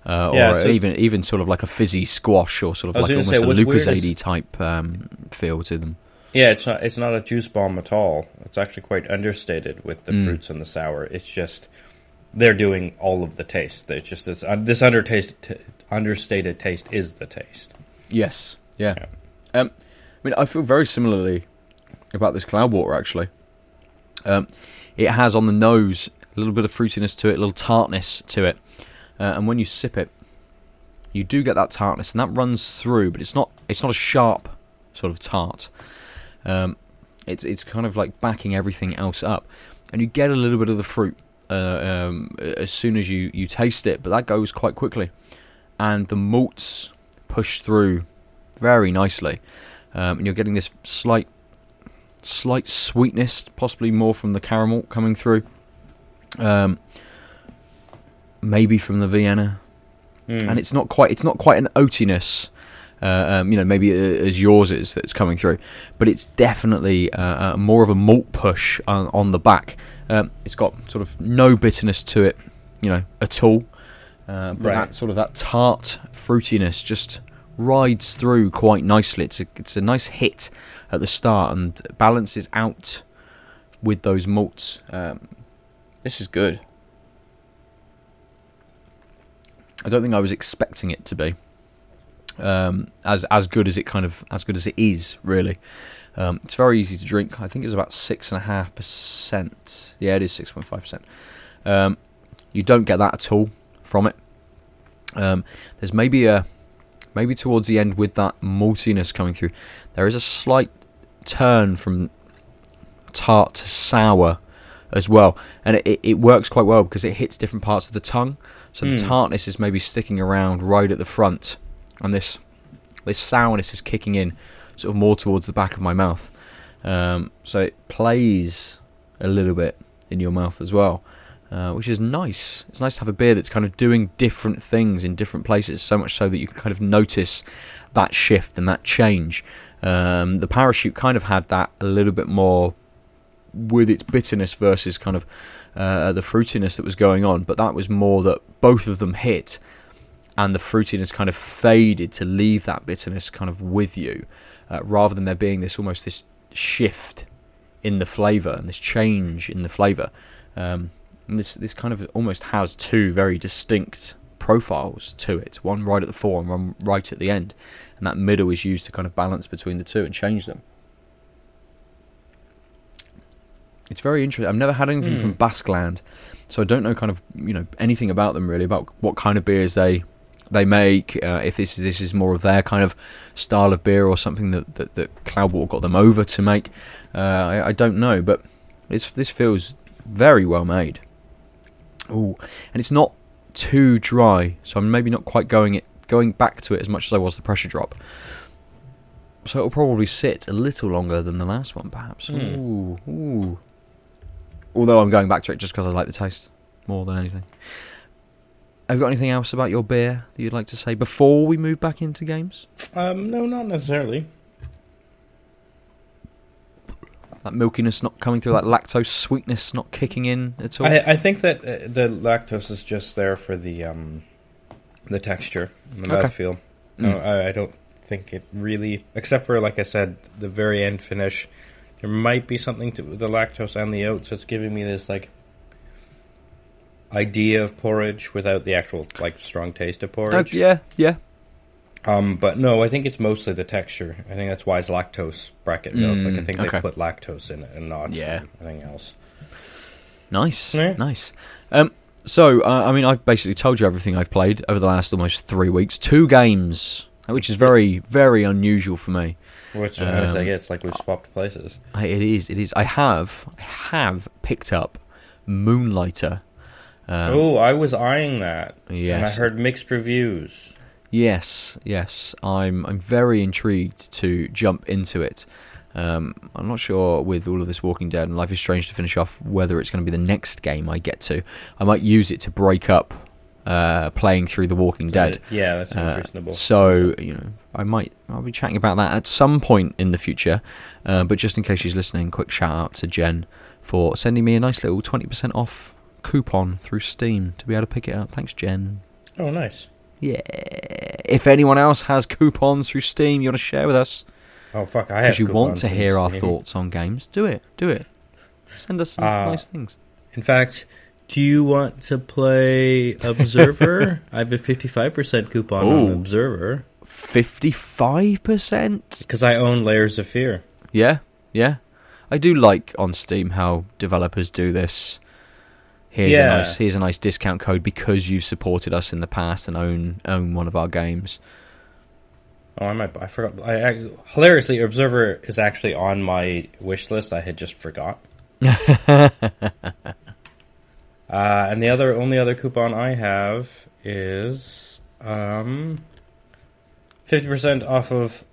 [SPEAKER 1] uh,
[SPEAKER 2] Yeah,
[SPEAKER 1] or
[SPEAKER 2] so-
[SPEAKER 1] even even sort of like a fizzy squash, or sort of like almost
[SPEAKER 2] say,
[SPEAKER 1] a
[SPEAKER 2] Lucozade
[SPEAKER 1] type um, feel to them.
[SPEAKER 2] Yeah, it's not. It's not a juice bomb at all. It's actually quite understated with the
[SPEAKER 1] Mm.
[SPEAKER 2] fruits and the sour. It's just they're doing all of the taste. It's just this uh, this undertaste, t- understated taste is the taste.
[SPEAKER 1] Yes. Yeah. Um, I mean, I feel very similarly about this Cloudwater. Actually, um, it has on the nose a little bit of fruitiness to it, a little tartness to it, uh, and when you sip it, you do get that tartness, and that runs through. But it's not. It's not a sharp sort of tart. Um, it's it's kind of like backing everything else up, and you get a little bit of the fruit uh, um, as soon as you you taste it, but that goes quite quickly, and the malts push through very nicely, um, and you're getting this slight slight sweetness, possibly more from the caramel coming through, um, maybe from the Vienna,
[SPEAKER 2] Mm.
[SPEAKER 1] and it's not quite it's not quite an oatiness uh, um, you know, maybe uh, as yours is that's coming through. But it's definitely uh, uh, more of a malt push on, on the back. Um, it's got sort of no bitterness to it, you know, at all. Uh, but
[SPEAKER 2] Right.
[SPEAKER 1] that sort of that tart fruitiness just rides through quite nicely. It's a, it's a nice hit at the start and balances out with those malts. Um, this is good. I don't think I was expecting it to be um, as as good as it kind of as good as it is really. Um, it's very easy to drink. I think it's about six and a half percent. Yeah, it is six point five percent. Um, you don't get that at all from it. Um, there's maybe a maybe towards the end with that maltiness coming through. There is a slight turn from tart to sour as well, and it, it, works quite well because it hits different parts of the tongue. So the
[SPEAKER 2] Mm.
[SPEAKER 1] tartness is maybe sticking around right at the front, and this this sourness is kicking in sort of more towards the back of my mouth. Um, so it plays a little bit in your mouth as well, uh, which is nice. It's nice to have a beer that's kind of doing different things in different places, so much so that you can kind of notice that shift and that change. Um, the parachute kind of had that a little bit more with its bitterness versus kind of uh, the fruitiness that was going on, but that was more that both of them hit and the fruitiness kind of faded to leave that bitterness kind of with you, uh, rather than there being this almost this shift in the flavour and this change in the flavour. Um, and this this kind of almost has two very distinct profiles to it. One right at the fore and one right at the end, and that middle is used to kind of balance between the two and change them. It's very interesting. I've never had anything
[SPEAKER 2] Hmm.
[SPEAKER 1] from Basqueland, so I don't know kind of you know anything about them really about what kind of beers they they make. Uh, if this this is more of their kind of style of beer or something that that, that Cloudwater got them over to make. Uh, I, I don't know, but it's this feels very well made. Ooh, and it's not too dry, so I'm maybe not quite going it going back to it as much as I was the pressure drop. So it'll probably sit a little longer than the last one, perhaps.
[SPEAKER 2] Hmm.
[SPEAKER 1] Ooh, ooh. Although I'm going back to it just because I like the taste more than anything. Have you got anything else about your beer that you'd like to say before we move back into games?
[SPEAKER 2] Um, no, not necessarily.
[SPEAKER 1] That milkiness not coming through, that lactose sweetness not kicking in at all.
[SPEAKER 2] I, I think that uh, the lactose is just there for the um, the texture and the
[SPEAKER 1] Okay.
[SPEAKER 2] mouthfeel.
[SPEAKER 1] Mm.
[SPEAKER 2] I, I don't think it really, except for like I said, the very end finish. There might be something to the lactose and the oats. It's giving me this like idea of porridge without the actual like strong taste of
[SPEAKER 1] Oh,
[SPEAKER 2] porridge.
[SPEAKER 1] yeah, yeah.
[SPEAKER 2] Um, but no, I think it's mostly the texture. I think that's why it's lactose bracket milk. like I
[SPEAKER 1] Mm,
[SPEAKER 2] think
[SPEAKER 1] okay.
[SPEAKER 2] they put lactose in it and not
[SPEAKER 1] Yeah.
[SPEAKER 2] anything else.
[SPEAKER 1] Nice,
[SPEAKER 2] Yeah.
[SPEAKER 1] nice. Um, so uh, I mean, I've basically told you everything I've played over the last almost three weeks. Two games, which is very, very unusual for me.
[SPEAKER 2] Which how does that
[SPEAKER 1] Um.
[SPEAKER 2] It's like we've swapped places.
[SPEAKER 1] I, it is, it is. I have, I have picked up Moonlighter. Um,
[SPEAKER 2] oh, I was eyeing that, and I heard mixed reviews.
[SPEAKER 1] Yes, yes. I'm, I'm very intrigued to jump into it. Um, I'm not sure with all of this Walking Dead and Life is Strange to finish off whether it's going to be the next game I get to. I might use it to break up uh, playing through The Walking Dead.
[SPEAKER 2] Yeah, that seems
[SPEAKER 1] Uh,
[SPEAKER 2] reasonable.
[SPEAKER 1] So you know, I might I'll be chatting about that at some point in the future. Uh, but just in case she's listening, quick shout out to Jen for sending me a nice little twenty percent off coupon through Steam to be able to pick it up. Thanks, Jen.
[SPEAKER 2] oh, nice.
[SPEAKER 1] Yeah. If anyone else has coupons through Steam you want to share with us
[SPEAKER 2] Oh fuck, I have.
[SPEAKER 1] because you want to hear our
[SPEAKER 2] Steam.
[SPEAKER 1] thoughts on games, do it. Do it. Send us some
[SPEAKER 2] Uh,
[SPEAKER 1] nice things.
[SPEAKER 2] In fact, do you want to play Observer? I have a fifty-five percent coupon on Observer
[SPEAKER 1] Fifty-five percent.
[SPEAKER 2] because I own Layers of Fear.
[SPEAKER 1] Yeah, yeah. I do like on Steam how developers do this. Here's
[SPEAKER 2] Yeah.
[SPEAKER 1] a nice here's a nice discount code because you've supported us in the past and own own one of our games.
[SPEAKER 2] Oh, I might. I forgot. I act- hilariously, Observer is actually on my wish list. I had just forgot. Uh, and the other only other coupon I have is um fifty percent off of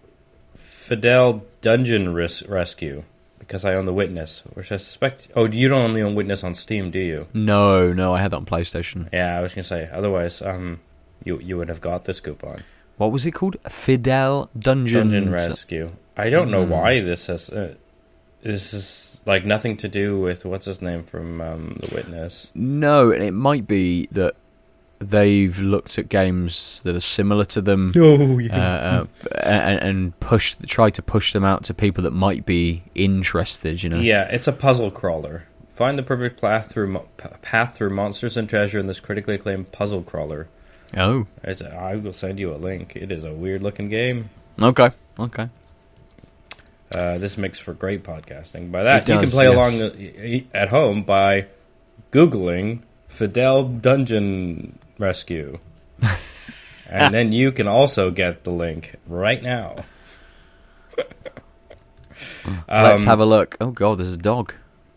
[SPEAKER 2] Fidel Dungeon Res- Rescue because I own the Witness, which I suspect. Oh, you don't only own Witness on Steam, do you?
[SPEAKER 1] No, no, I had that on PlayStation.
[SPEAKER 2] Yeah, I was gonna say. Otherwise, um, you you would have got this coupon.
[SPEAKER 1] What was it called? Fidel Dungeon.
[SPEAKER 2] Dungeon Rescue. I don't know
[SPEAKER 1] Hmm.
[SPEAKER 2] why this has. Uh, this is like nothing to do with what's his name from um, The Witness.
[SPEAKER 1] No, and it might be that they've looked at games that are similar to them
[SPEAKER 2] Oh
[SPEAKER 1] uh, uh, and, and push, try to push them out to people that might be interested. You know.
[SPEAKER 2] Yeah, it's a puzzle crawler. Find the perfect path through mo- path through monsters and treasure in this critically acclaimed puzzle crawler.
[SPEAKER 1] Oh.
[SPEAKER 2] It's, I will send you a link. It is a weird looking game.
[SPEAKER 1] Okay. Okay.
[SPEAKER 2] Uh, this makes for great podcasting. By that,
[SPEAKER 1] It
[SPEAKER 2] you can play
[SPEAKER 1] yes.
[SPEAKER 2] along uh, at home by googling Fidel Dungeon Rescue, and then you can also get the link right now.
[SPEAKER 1] Let's
[SPEAKER 2] Um,
[SPEAKER 1] have a look. Oh god, there's a dog.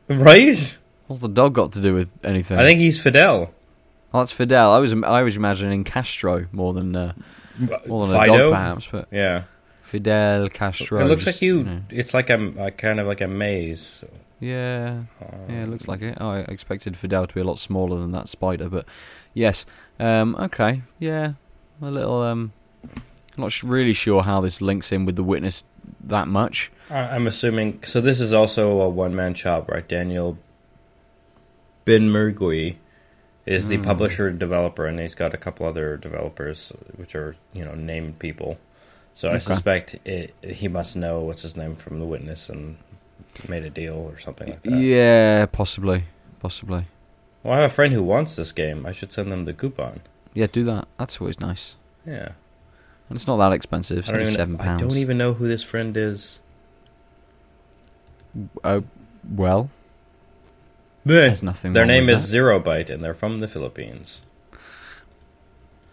[SPEAKER 2] Right?
[SPEAKER 1] What's the dog got to do with anything?
[SPEAKER 2] I think he's Fidel.
[SPEAKER 1] oh, that's Fidel. I was I was imagining Castro more than uh, more than a dog, perhaps. But
[SPEAKER 2] Yeah.
[SPEAKER 1] Fidel Castro.
[SPEAKER 2] It looks like
[SPEAKER 1] just,
[SPEAKER 2] you.
[SPEAKER 1] know.
[SPEAKER 2] It's like a, a kind of like a maze.
[SPEAKER 1] Yeah, yeah, it looks like it. Oh, I expected Fidel to be a lot smaller than that spider, but yes. Um, okay, yeah, a little. Um, not sh- really sure how this links in with the witness that much.
[SPEAKER 2] I- I'm assuming. So this is also a one man shop, right? Daniel Benmergui is
[SPEAKER 1] Hmm.
[SPEAKER 2] the publisher and developer, and he's got a couple other developers, which are you know named people. So I suspect it, he must know what's his name from The Witness and made a deal or something like that.
[SPEAKER 1] Yeah, possibly, possibly.
[SPEAKER 2] Well, I have a friend who wants this game. I should send them the coupon.
[SPEAKER 1] Yeah, do that. That's always nice.
[SPEAKER 2] Yeah,
[SPEAKER 1] And it's not that expensive. It's only seven pounds.
[SPEAKER 2] I don't even know who this friend is.
[SPEAKER 1] Oh, well, there's nothing.
[SPEAKER 2] Their name is Zero Byte, and they're from the Philippines.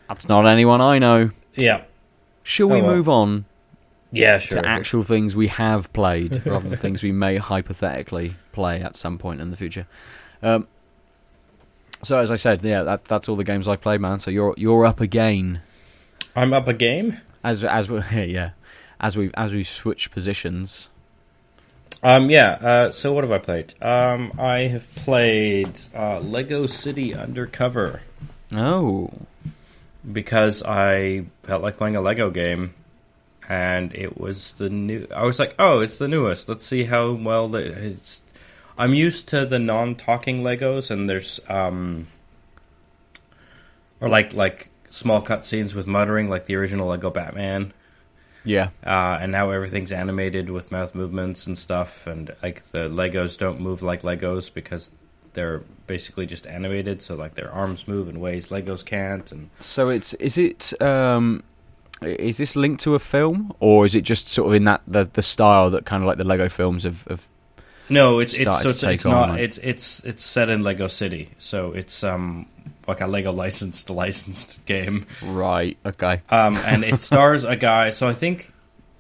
[SPEAKER 1] That's not anyone I know.
[SPEAKER 2] Yeah,
[SPEAKER 1] Shall we
[SPEAKER 2] Oh, well.
[SPEAKER 1] move on
[SPEAKER 2] yeah, sure.
[SPEAKER 1] to actual things we have played rather than things we may hypothetically play at some point in the future. Um, so as I said, yeah, that, that's all the games I played, man. So you're you're up again
[SPEAKER 2] I'm up a game.
[SPEAKER 1] as as we yeah as we as we switch positions.
[SPEAKER 2] Um, yeah. Uh, so what have I played? Um, I have played uh, Lego City Undercover
[SPEAKER 1] Oh,
[SPEAKER 2] because I felt like playing a Lego game, and it was the new. I was like, oh, it's the newest. Let's see how well the, it's. I'm used to the non-talking Legos, and there's um, or like like small cutscenes with muttering, like the original Lego Batman.
[SPEAKER 1] yeah,
[SPEAKER 2] uh, and now everything's animated with mouth movements and stuff, and like the Legos don't move like Legos because they're basically just animated, so like their arms move in ways Legos can't, and
[SPEAKER 1] So it's is it um is this linked to a film or is it just sort of in that the the style that kind of like the Lego films have, have
[SPEAKER 2] no, it's it's so it's, it's not
[SPEAKER 1] like-
[SPEAKER 2] it's it's it's set in Lego City, so it's um like a Lego licensed licensed game.
[SPEAKER 1] right? Okay,
[SPEAKER 2] Um, and it stars a guy. So I think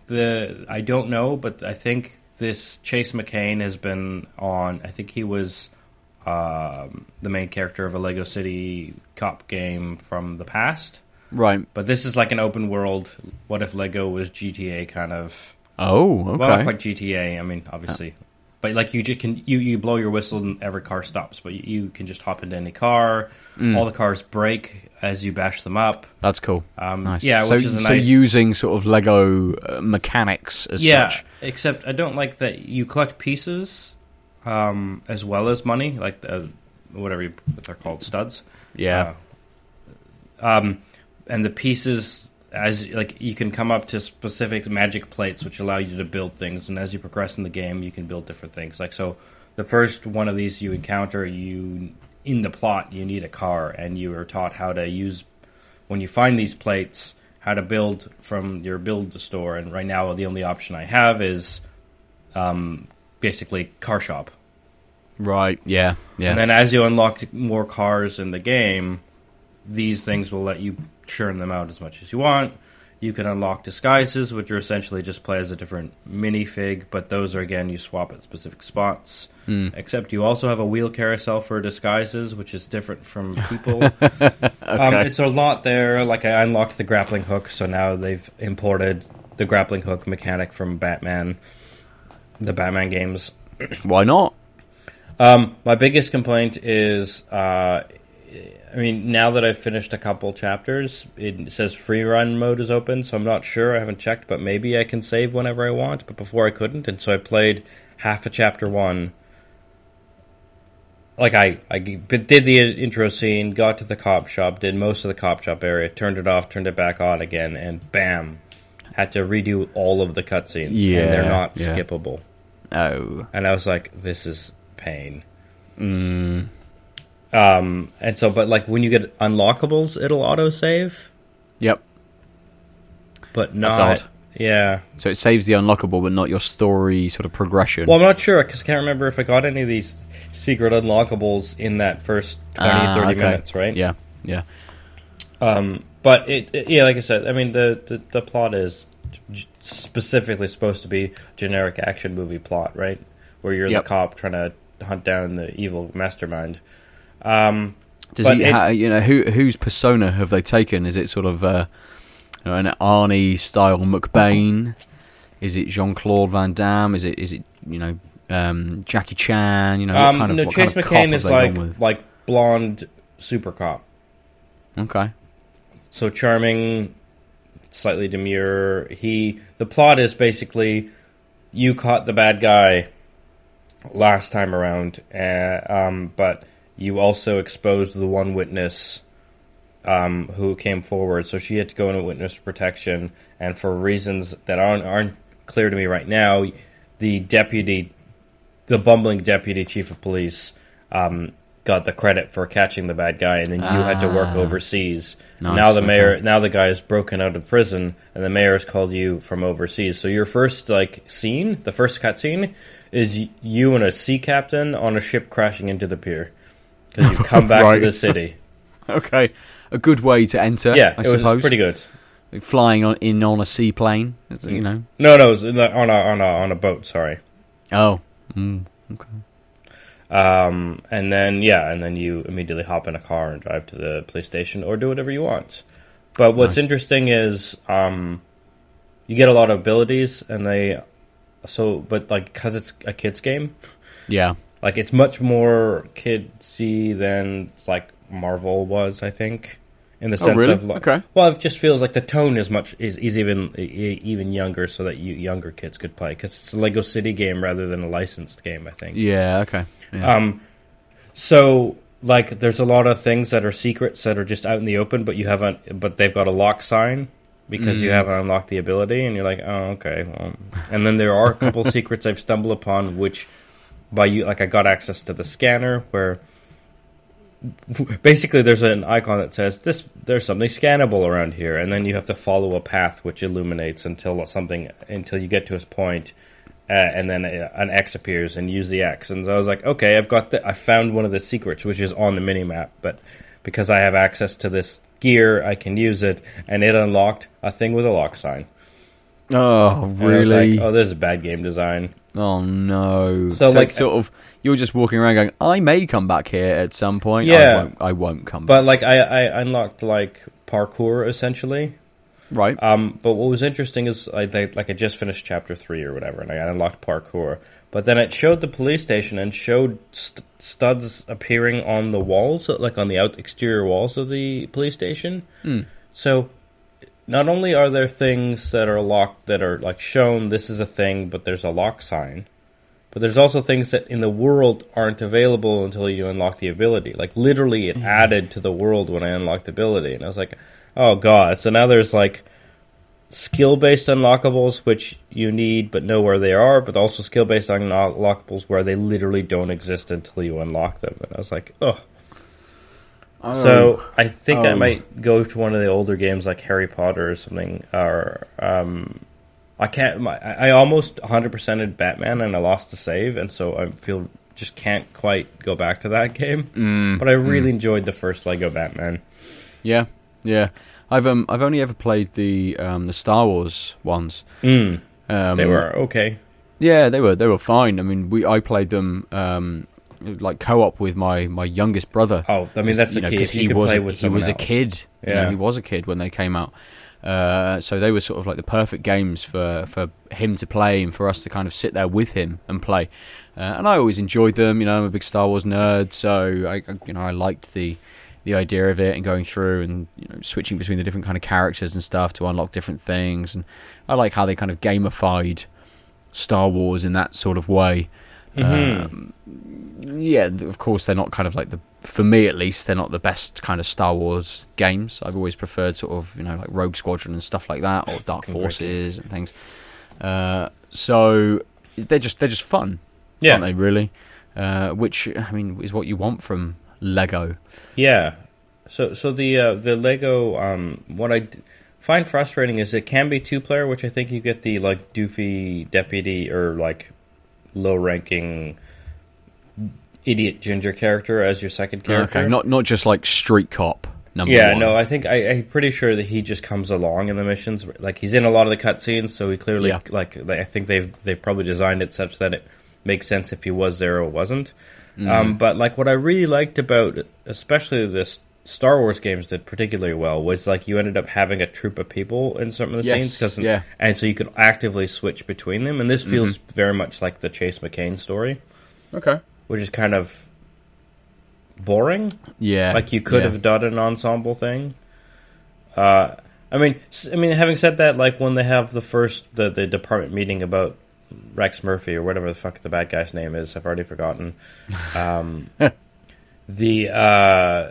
[SPEAKER 2] the I don't know, but I think this Chase McCain has been on. I think he was um, the main character of a Lego City cop game from the past.
[SPEAKER 1] right.
[SPEAKER 2] But this is like an open world. What if Lego was GTA kind of?
[SPEAKER 1] Oh, okay.
[SPEAKER 2] Well, not quite GTA. I mean, obviously. But like you just can you, you blow your whistle and every car stops, but you, you can just hop into any car.
[SPEAKER 1] Mm.
[SPEAKER 2] All the cars break as you bash them up.
[SPEAKER 1] That's cool.
[SPEAKER 2] Um,
[SPEAKER 1] Nice.
[SPEAKER 2] Yeah,
[SPEAKER 1] so,
[SPEAKER 2] which is a
[SPEAKER 1] so
[SPEAKER 2] nice.
[SPEAKER 1] using sort of Lego uh, mechanics as such.
[SPEAKER 2] yeah,
[SPEAKER 1] such.
[SPEAKER 2] except I don't like that you collect pieces um, as well as money, like the, whatever you, what they're called, studs.
[SPEAKER 1] Yeah.
[SPEAKER 2] Uh, um, and the pieces, as like you can come up to specific magic plates, which allow you to build things. And as you progress in the game, you can build different things. Like so, the first one of these you encounter, you in the plot, you need a car, and you are taught how to use when you find these plates, how to build from your build store. And right now, the only option I have is um, basically car shop.
[SPEAKER 1] right. Yeah. Yeah.
[SPEAKER 2] And then as you unlock more cars in the game, these things will let you churn them out as much as you want. You can unlock disguises, which are essentially just play as a different minifig, but those are again you swap at specific spots. Except you also have a wheel carousel for disguises, which is different from people. um, it's a lot there. Like I unlocked the grappling hook, so now they've imported the grappling hook mechanic from Batman, the Batman games.
[SPEAKER 1] Why not?
[SPEAKER 2] Um, my biggest complaint is uh, I mean, now that I've finished a couple chapters, it says free run mode is open, so I'm not sure. I haven't checked, but maybe I can save whenever I want. But before I couldn't, and so I played half of chapter one. Like I, I did the intro scene, got to the cop shop, did most of the cop shop area, turned it off, turned it back on again, and bam, had to redo all of the cutscenes.
[SPEAKER 1] Yeah,
[SPEAKER 2] and they're not
[SPEAKER 1] yeah.
[SPEAKER 2] skippable.
[SPEAKER 1] Oh.
[SPEAKER 2] And I was like, this is pain.
[SPEAKER 1] Mm.
[SPEAKER 2] Um, and so, but like when you get unlockables, it'll auto save,
[SPEAKER 1] Yep.
[SPEAKER 2] but not.
[SPEAKER 1] That's odd.
[SPEAKER 2] Yeah.
[SPEAKER 1] So it saves the unlockable, but not your story sort of progression.
[SPEAKER 2] Well, I'm not sure because I can't remember if I got any of these secret unlockables in that first 20,
[SPEAKER 1] Ah,
[SPEAKER 2] 30
[SPEAKER 1] okay.
[SPEAKER 2] minutes, right?
[SPEAKER 1] Yeah. Yeah.
[SPEAKER 2] Um, but it, it- yeah, like I said, I mean, the, the, the plot is specifically supposed to be generic action movie plot, right? Where you're
[SPEAKER 1] Yep.
[SPEAKER 2] the cop trying to hunt down the evil mastermind. Um,
[SPEAKER 1] Does he?
[SPEAKER 2] it-
[SPEAKER 1] ha, you know, who whose persona have they taken? Is it sort of uh, you know, an Arnie style McBain? Is it Jean Claude Van Damme? Is it is it you know um, Jackie Chan? You know,
[SPEAKER 2] um,
[SPEAKER 1] kind of,
[SPEAKER 2] no, Chase
[SPEAKER 1] kind of
[SPEAKER 2] McCain is like like blonde super cop.
[SPEAKER 1] Okay.
[SPEAKER 2] so charming, slightly demure. He the plot is basically you caught the bad guy last time around, uh, um, but you also exposed the one witness um, who came forward. So she had to go into witness protection, and for reasons that aren't aren't clear to me right now, the deputy, the bumbling deputy chief of police. Um, Got the credit for catching the bad guy, and then you had to work
[SPEAKER 1] Ah.
[SPEAKER 2] overseas. Now the
[SPEAKER 1] okay.
[SPEAKER 2] mayor, now the guy is broken out of prison, and the mayor has called you from overseas. So your first like scene, the first cut scene, is you and a sea captain on a ship crashing into the pier because you've come back
[SPEAKER 1] Right.
[SPEAKER 2] to the city.
[SPEAKER 1] Okay. A good way to enter.
[SPEAKER 2] Yeah,
[SPEAKER 1] I
[SPEAKER 2] it was
[SPEAKER 1] suppose.
[SPEAKER 2] pretty good.
[SPEAKER 1] Flying on in on a seaplane. You know.
[SPEAKER 2] No, no, it was on a on a on a boat. Sorry.
[SPEAKER 1] Oh. Mm, okay.
[SPEAKER 2] Um, and then yeah, and then you immediately hop in a car and drive to the police station or do whatever you want. But what's
[SPEAKER 1] Nice.
[SPEAKER 2] interesting is um, you get a lot of abilities, and they so but like because it's a kids game,
[SPEAKER 1] Yeah.
[SPEAKER 2] Like it's much more kidsy than like Marvel was. I think in the
[SPEAKER 1] Oh,
[SPEAKER 2] sense
[SPEAKER 1] really?
[SPEAKER 2] of like,
[SPEAKER 1] Okay.
[SPEAKER 2] well, it just feels like the tone is much is, is even even younger, so that you younger kids could play because it's a Lego City game rather than a licensed game. I think.
[SPEAKER 1] Yeah. Okay. Yeah.
[SPEAKER 2] Um, so like, there's a lot of things that are secrets that are just out in the open, but you haven't, but they've got a lock sign because you
[SPEAKER 1] Mm.
[SPEAKER 2] haven't unlocked the ability, and you're like, oh, okay. Well. And then there are a couple secrets I've stumbled upon, which by you, like, I got access to the scanner where. Basically, there's an icon that says this. There's something scannable around here, and then you have to follow a path which illuminates until something until you get to a point, uh, and then uh, an X appears and use the X. And so I was like, okay, I've got the, I found one of the secrets, which is on the mini map, but because I have access to this gear, I can use it, and it unlocked a thing with a lock sign.
[SPEAKER 1] oh,
[SPEAKER 2] And I was
[SPEAKER 1] really?
[SPEAKER 2] like, oh, this is bad game design.
[SPEAKER 1] Oh no!
[SPEAKER 2] So,
[SPEAKER 1] So,
[SPEAKER 2] like-
[SPEAKER 1] sort of, you're just walking around going, "I may come back here at some point."
[SPEAKER 2] Yeah.
[SPEAKER 1] I won't, I won't come
[SPEAKER 2] But like, I, I unlocked like parkour essentially.
[SPEAKER 1] Right?
[SPEAKER 2] Um, but what was interesting is I they, like I just finished chapter three or whatever, and I unlocked parkour. But then it showed the police station and showed st- studs appearing on the walls, like on the out exterior walls of the police station. So not only are there things that are locked that are like shown this is a thing, but there's a lock sign. But there's also things that in the world aren't available until you unlock the ability. Like literally, it mm-hmm. added to the world when I unlocked the ability, and I was like, "Oh god!" So now there's like skill-based unlockables which you need but know where they are, but also skill-based unlockables where they literally don't exist until you unlock them. And I was like, "Oh." So I think I
[SPEAKER 1] Oh.
[SPEAKER 2] might go to one of the older games like Harry Potter or something, or um, I can't. My, I almost 100 percented Batman and I lost the save, and so I feel just can't quite go back to that game.
[SPEAKER 1] Mm,
[SPEAKER 2] But I really enjoyed the first Lego Batman.
[SPEAKER 1] yeah, yeah. I've um, I've only ever played the um, the Star Wars ones.
[SPEAKER 2] Mm,
[SPEAKER 1] Um,
[SPEAKER 2] they were okay.
[SPEAKER 1] Yeah, they were they were fine. I mean, we I played them um, like co-op with my, my youngest brother.
[SPEAKER 2] Oh, I mean that's the
[SPEAKER 1] know,
[SPEAKER 2] key.
[SPEAKER 1] he was a, he was a kid. You know,
[SPEAKER 2] Yeah.
[SPEAKER 1] he was a kid when they came out. Uh, so they were sort of like the perfect games for, for him to play and for us to kind of sit there with him and play. Uh, and I always enjoyed them. You know, I'm a big Star Wars nerd, so I you know I liked the the idea of it and going through and you know switching between the different kind of characters and stuff to unlock different things. And I like how they kind of gamified Star Wars in that sort of way.
[SPEAKER 2] Mhm.
[SPEAKER 1] Um, yeah, of course they're not kind of like the for me at least they're not the best kind of Star Wars games. I've always preferred sort of you know like Rogue Squadron and stuff like that or Dark Forces and things. Uh, so they're just they're just fun,
[SPEAKER 2] Yeah,
[SPEAKER 1] aren't they? Really, uh, which I mean is what you want from Lego.
[SPEAKER 2] Yeah. So so the uh, the Lego um what I d- find frustrating is it can be two player, which I think you get the like doofy deputy or like low ranking idiot ginger character as your second character.
[SPEAKER 1] Okay, not not just like Street Cop number
[SPEAKER 2] yeah,
[SPEAKER 1] one.
[SPEAKER 2] no, I think I, I'm pretty sure that he just comes along in the missions. Like he's in a lot of the cutscenes, so he clearly
[SPEAKER 1] Yeah.
[SPEAKER 2] like I think they've they probably designed it such that it makes sense if he was there or wasn't.
[SPEAKER 1] Mm-hmm.
[SPEAKER 2] Um, but like what I really liked about, especially this Star Wars games did particularly well was like you ended up having a troop of people in some of the
[SPEAKER 1] Yes,
[SPEAKER 2] scenes, 'cause-
[SPEAKER 1] yeah.
[SPEAKER 2] and so you could actively switch between them. And this feels very much like the Chase McCain story,
[SPEAKER 1] Okay.
[SPEAKER 2] Which is kind of boring.
[SPEAKER 1] Yeah.
[SPEAKER 2] Like you could
[SPEAKER 1] yeah.
[SPEAKER 2] have done an ensemble thing. Uh, I mean, I mean, having said that, like when they have the first the the department meeting about Rex Murphy or whatever the fuck the bad guy's name is, I've already forgotten. Um, the uh,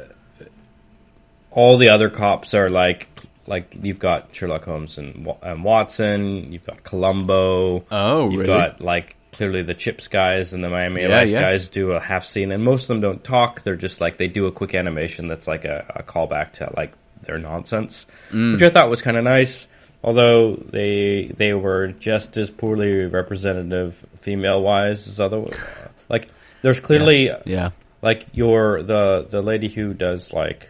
[SPEAKER 2] all the other cops are like like you've got Sherlock Holmes and, and Watson, you've got Columbo.
[SPEAKER 1] Oh,
[SPEAKER 2] You've
[SPEAKER 1] really?
[SPEAKER 2] got like clearly the Chips guys and the Miami
[SPEAKER 1] Yeah,
[SPEAKER 2] Vice
[SPEAKER 1] yeah.
[SPEAKER 2] guys do a half scene, and most of them don't talk. They're just like they do a quick animation that's like a, a callback to like their nonsense,
[SPEAKER 1] Mm.
[SPEAKER 2] which I thought was kind of nice. Although they they were just as poorly representative female wise as other like there's clearly
[SPEAKER 1] Yes, yeah.
[SPEAKER 2] like your the the lady who does like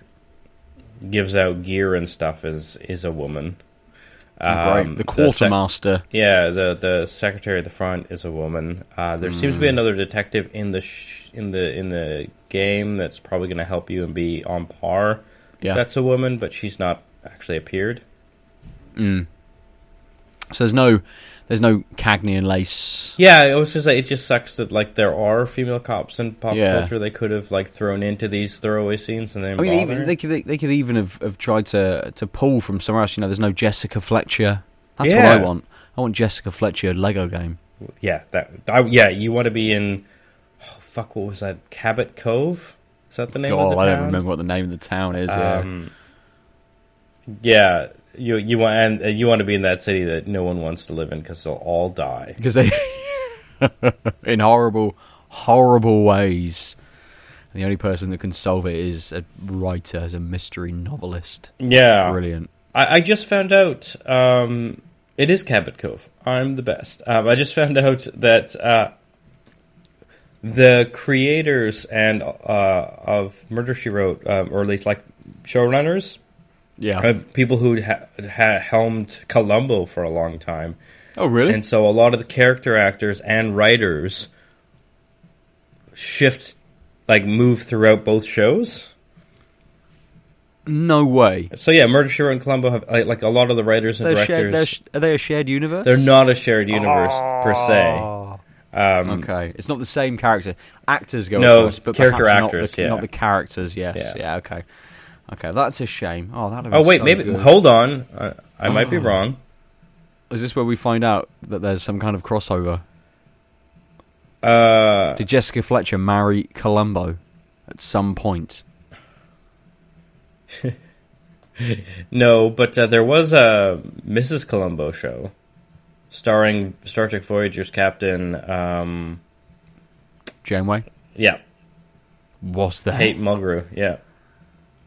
[SPEAKER 2] gives out gear and stuff is is a woman. Um,
[SPEAKER 1] The
[SPEAKER 2] sec-
[SPEAKER 1] quartermaster.
[SPEAKER 2] yeah, the the secretary at the front is a woman. Uh, there seems to
[SPEAKER 1] Hmm.
[SPEAKER 2] be another detective in the sh- in the in the game that's probably going to help you and be on par.
[SPEAKER 1] Yeah.
[SPEAKER 2] That's a woman, but she's not actually appeared.
[SPEAKER 1] So there's no there's no Cagney and Lacey.
[SPEAKER 2] Yeah, it was just like, it just sucks that like there are female cops in pop
[SPEAKER 1] Yeah.
[SPEAKER 2] culture they could have like thrown into these throwaway scenes and then
[SPEAKER 1] I mean, even they could they could even have, have tried to to pull from somewhere else. You know, there's no Jessica Fletcher. That's what I want. I want Jessica Fletcher Lego game.
[SPEAKER 2] yeah, that I, yeah, you want to be in. Oh, fuck, what was that? Cabot Cove. Is that the name of
[SPEAKER 1] God,
[SPEAKER 2] the
[SPEAKER 1] I
[SPEAKER 2] town?
[SPEAKER 1] don't remember what the name of the town is. yeah.
[SPEAKER 2] Um, yeah, you you want and uh, you want to be in that city that no one wants to live in because they'll all die.
[SPEAKER 1] because they in horrible horrible ways. And the only person that can solve it is a writer, as a mystery novelist.
[SPEAKER 2] Yeah,
[SPEAKER 1] Brilliant.
[SPEAKER 2] I, I just found out. Um, it is Cabot Cove. I'm the best. Um, I just found out that uh, the creators and uh, of Murder She Wrote, um, or at least like showrunners,
[SPEAKER 1] Yeah.
[SPEAKER 2] uh, people who ha- ha- helmed Columbo for a long time.
[SPEAKER 1] oh, really?
[SPEAKER 2] And so a lot of the character actors and writers shift, like move throughout both shows.
[SPEAKER 1] no way.
[SPEAKER 2] So yeah, Murder She Wrote and Columbo have like, like a lot of the writers and
[SPEAKER 1] They're
[SPEAKER 2] directors.
[SPEAKER 1] shared, they're, sh- are they a shared universe?
[SPEAKER 2] they're not a shared universe per se.
[SPEAKER 1] Oh.
[SPEAKER 2] Um,
[SPEAKER 1] Okay, it's not the same character. Actors go
[SPEAKER 2] No,
[SPEAKER 1] across, but
[SPEAKER 2] character
[SPEAKER 1] perhaps
[SPEAKER 2] actors,
[SPEAKER 1] not the,
[SPEAKER 2] yeah.
[SPEAKER 1] not the characters. Yes,
[SPEAKER 2] Yeah.
[SPEAKER 1] yeah. okay, okay. That's a shame. Oh, that.
[SPEAKER 2] Oh wait, maybe hold on. I might
[SPEAKER 1] Oh.
[SPEAKER 2] be wrong.
[SPEAKER 1] Is this where we find out that there's some kind of crossover?
[SPEAKER 2] Uh,
[SPEAKER 1] Did Jessica Fletcher marry Columbo at some point?
[SPEAKER 2] no, but uh, there was a Mrs. Columbo show starring Star Trek Voyager's captain. Um,
[SPEAKER 1] Janeway
[SPEAKER 2] yeah,
[SPEAKER 1] was there?
[SPEAKER 2] Kate Mulgrew. Yeah,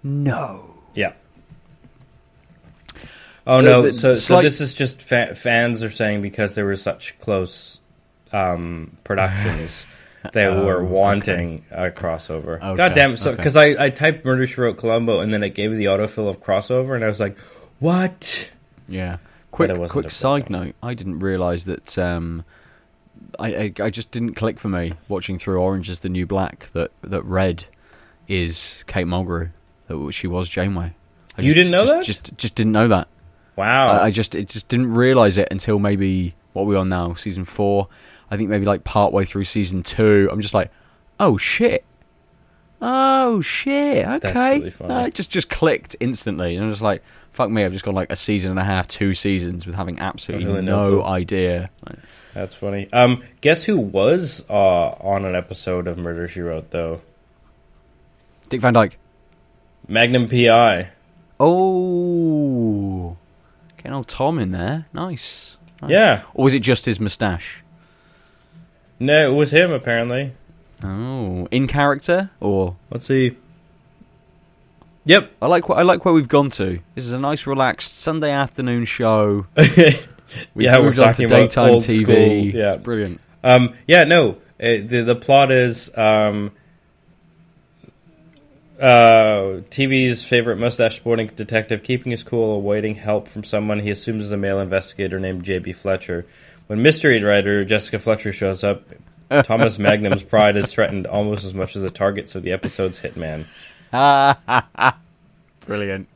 [SPEAKER 1] No.
[SPEAKER 2] yeah. Oh
[SPEAKER 1] So
[SPEAKER 2] no!
[SPEAKER 1] the-
[SPEAKER 2] so, so this is just fa- fans are saying because there were such close um, productions, they were wanting a crossover.
[SPEAKER 1] Oh, Okay,
[SPEAKER 2] God damn! So
[SPEAKER 1] okay.
[SPEAKER 2] because I, I typed "Murder She Wrote Columbo" and then it gave me the autofill of crossover, and I was like, "What?"
[SPEAKER 1] Yeah. Quick, quick side note. I didn't realise that. Um, I, I I just didn't click for me watching through Orange is the New Black that that Red is Kate Mulgrew. That she was Janeway. I
[SPEAKER 2] You
[SPEAKER 1] just-
[SPEAKER 2] didn't know
[SPEAKER 1] just,
[SPEAKER 2] that?
[SPEAKER 1] Just just didn't know that.
[SPEAKER 2] Wow!
[SPEAKER 1] I, I just it just didn't realise it until maybe what are we on now season four. I think maybe like part way through season two. I'm just like, oh shit. Oh shit! Okay,
[SPEAKER 2] really funny.
[SPEAKER 1] Uh, it just just clicked instantly, and I'm just like, "Fuck me!" I've just gone like a season and a half, two seasons with having absolutely
[SPEAKER 2] no
[SPEAKER 1] no idea. Like,
[SPEAKER 2] That's funny. Um, guess who was uh, on an episode of Murder She Wrote though?
[SPEAKER 1] Dick Van Dyke.
[SPEAKER 2] Magnum PI.
[SPEAKER 1] Oh, getting old Tom in there. Nice. Nice.
[SPEAKER 2] Yeah.
[SPEAKER 1] Or was it just his moustache?
[SPEAKER 2] No, it was him apparently.
[SPEAKER 1] Oh, in character or
[SPEAKER 2] Let's see. Yep.
[SPEAKER 1] I like what I like where we've gone to. This is a nice, relaxed Sunday afternoon show. We've
[SPEAKER 2] Yeah,
[SPEAKER 1] moved on to daytime TV.
[SPEAKER 2] school, yeah.
[SPEAKER 1] It's brilliant.
[SPEAKER 2] Um, yeah, no. Uh, the the plot is um, uh, TV's favorite mustache sporting detective keeping his cool, awaiting help from someone he assumes is a male investigator named J.B. Fletcher. When mystery writer Jessica Fletcher shows up, Thomas Magnum's pride is threatened almost as much as the targets of the episode's hitman.
[SPEAKER 1] Brilliant.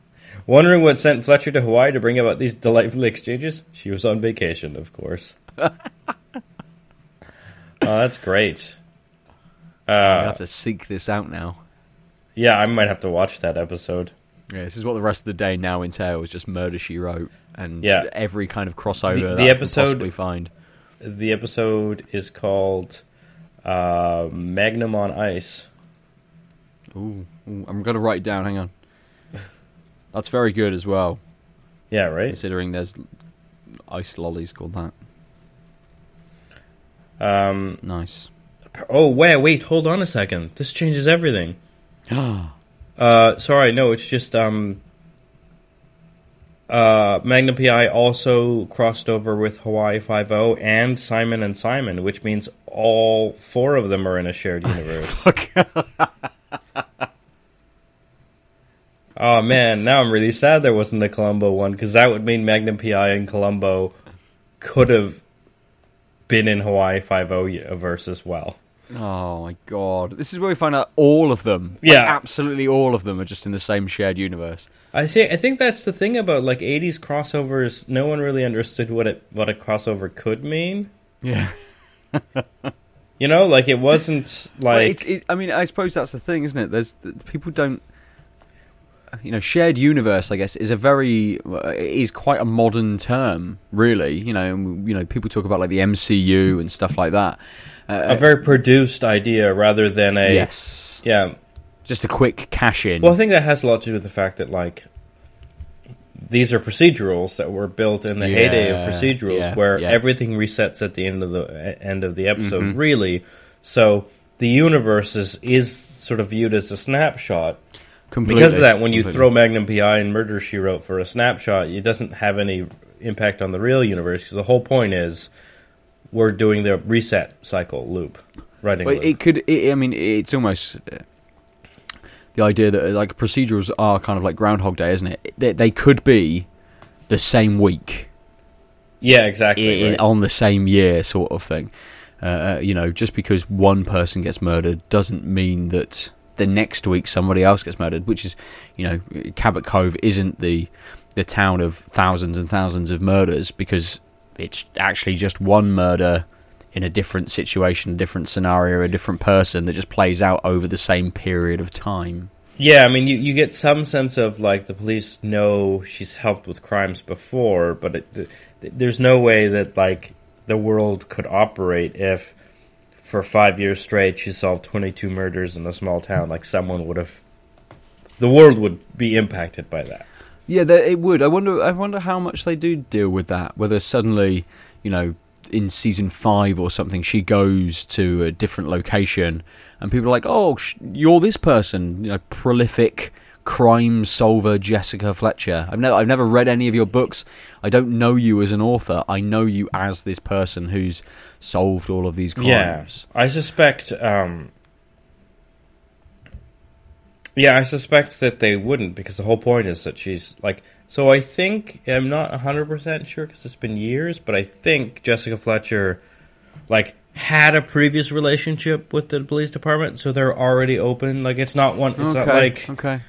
[SPEAKER 2] Wondering what sent Fletcher to Hawaii to bring about these delightful exchanges? She was on vacation, of course. oh, that's great.
[SPEAKER 1] I
[SPEAKER 2] Uh,
[SPEAKER 1] have to seek this out now.
[SPEAKER 2] Yeah, I might have to watch that episode.
[SPEAKER 1] Yeah, this is what the rest of the day now entails: just murder she wrote and
[SPEAKER 2] Yeah.
[SPEAKER 1] every kind of crossover
[SPEAKER 2] The-
[SPEAKER 1] that
[SPEAKER 2] the
[SPEAKER 1] I can
[SPEAKER 2] episode-
[SPEAKER 1] possibly find.
[SPEAKER 2] The episode is called uh, Magnum on Ice.
[SPEAKER 1] Ooh, ooh, I'm gonna write it down. Hang on. That's very good as well,
[SPEAKER 2] Yeah, right.
[SPEAKER 1] considering there's ice lollies called that.
[SPEAKER 2] Um,
[SPEAKER 1] Nice.
[SPEAKER 2] oh, wait, wait, hold on a second. This changes everything. Uh, sorry, no, it's just um, uh, Magnum PI also crossed over with Hawaii Five O and Simon and Simon, which means all four of them are in a shared universe. oh man, now I'm really sad there wasn't a Columbo one because that would mean Magnum PI and Columbo could have been in Hawaii Five O verse as well.
[SPEAKER 1] Oh my god! This is where we find out all of them. Like,
[SPEAKER 2] Yeah.
[SPEAKER 1] absolutely all of them are just in the same shared universe.
[SPEAKER 2] I think I think that's the thing about like '80s crossovers. No one really understood what it what a crossover could mean.
[SPEAKER 1] Yeah.
[SPEAKER 2] You know, like it wasn't like
[SPEAKER 1] it's, it, I mean, I suppose that's the thing, isn't it? There's th- people don't, you know, shared universe. I guess is a very uh, is quite a modern term, really. You know, and, you know, people talk about like the MCU and stuff like that.
[SPEAKER 2] a very produced idea rather than a
[SPEAKER 1] yes,
[SPEAKER 2] yeah.
[SPEAKER 1] just a quick cash in.
[SPEAKER 2] Well, I think that has a lot to do with the fact that like these are procedurals that were built in the heyday of procedurals,
[SPEAKER 1] yeah,
[SPEAKER 2] where
[SPEAKER 1] yeah.
[SPEAKER 2] everything resets at the end of the end of the episode.
[SPEAKER 1] Mm-hmm.
[SPEAKER 2] Really, so the universe is is sort of viewed as a snapshot.
[SPEAKER 1] Completely,
[SPEAKER 2] because of that, when you
[SPEAKER 1] completely.
[SPEAKER 2] throw Magnum PI and Murder She Wrote for a snapshot, it doesn't have any impact on the real universe because the whole point is we're doing the reset cycle loop, writing
[SPEAKER 1] Well,
[SPEAKER 2] loop.
[SPEAKER 1] it could. It, I mean, it's almost uh, the idea that uh, like procedurals are kind of like Groundhog Day, isn't it? They, they could be the same week
[SPEAKER 2] yeah, exactly.
[SPEAKER 1] i-
[SPEAKER 2] right.
[SPEAKER 1] on the same year, sort of thing. Uh, uh, you know, just because one person gets murdered doesn't mean that the next week somebody else gets murdered. Which is, you know, Cabot Cove isn't the the town of thousands and thousands of murders because it's actually just one murder in a different situation, a different scenario, a different person that just plays out over the same period of time.
[SPEAKER 2] Yeah, I mean, you, you get some sense of like the police know she's helped with crimes before, but it, th- there's no way that like the world could operate if for five years straight she solved 22 murders in a small town. Like someone would have, the world would be impacted by that.
[SPEAKER 1] Yeah, it would. I wonder. I wonder how much they do deal with that. Whether suddenly, you know, in season five or something, she goes to a different location, and people are like, "Oh, sh- you're this person, you know, prolific crime solver Jessica Fletcher." I've never, I've never read any of your books. I don't know you as an author. I know you as this person who's solved all of these crimes.
[SPEAKER 2] Yeah, I suspect. Um, yeah, I suspect that they wouldn't because the whole point is that she's like. So I think I'm not 100 percent sure because it's been years, but I think Jessica Fletcher, like, had a previous relationship with the police department, so they're already open. Like, it's not one. It's
[SPEAKER 1] okay.
[SPEAKER 2] not like.
[SPEAKER 1] okay.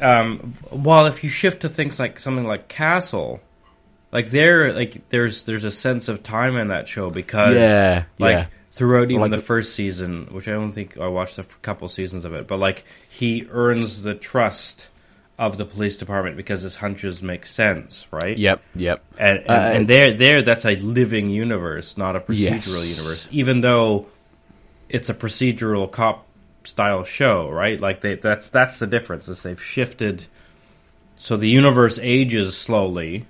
[SPEAKER 2] Um, well, if you shift to things like something like Castle, like there, like there's there's a sense of time in that show because
[SPEAKER 1] Yeah,
[SPEAKER 2] like
[SPEAKER 1] yeah.
[SPEAKER 2] throughout even
[SPEAKER 1] like
[SPEAKER 2] the
[SPEAKER 1] the-
[SPEAKER 2] first season, which I don't think I watched a couple seasons of it, but like he earns the trust of the police department because his hunches make sense, right?
[SPEAKER 1] Yep, yep.
[SPEAKER 2] And and,
[SPEAKER 1] Uh,
[SPEAKER 2] and there there that's a living universe, not a procedural
[SPEAKER 1] Yes.
[SPEAKER 2] universe. Even though it's a procedural cop style show, right? Like they that's that's the difference is they've shifted so the universe ages slowly.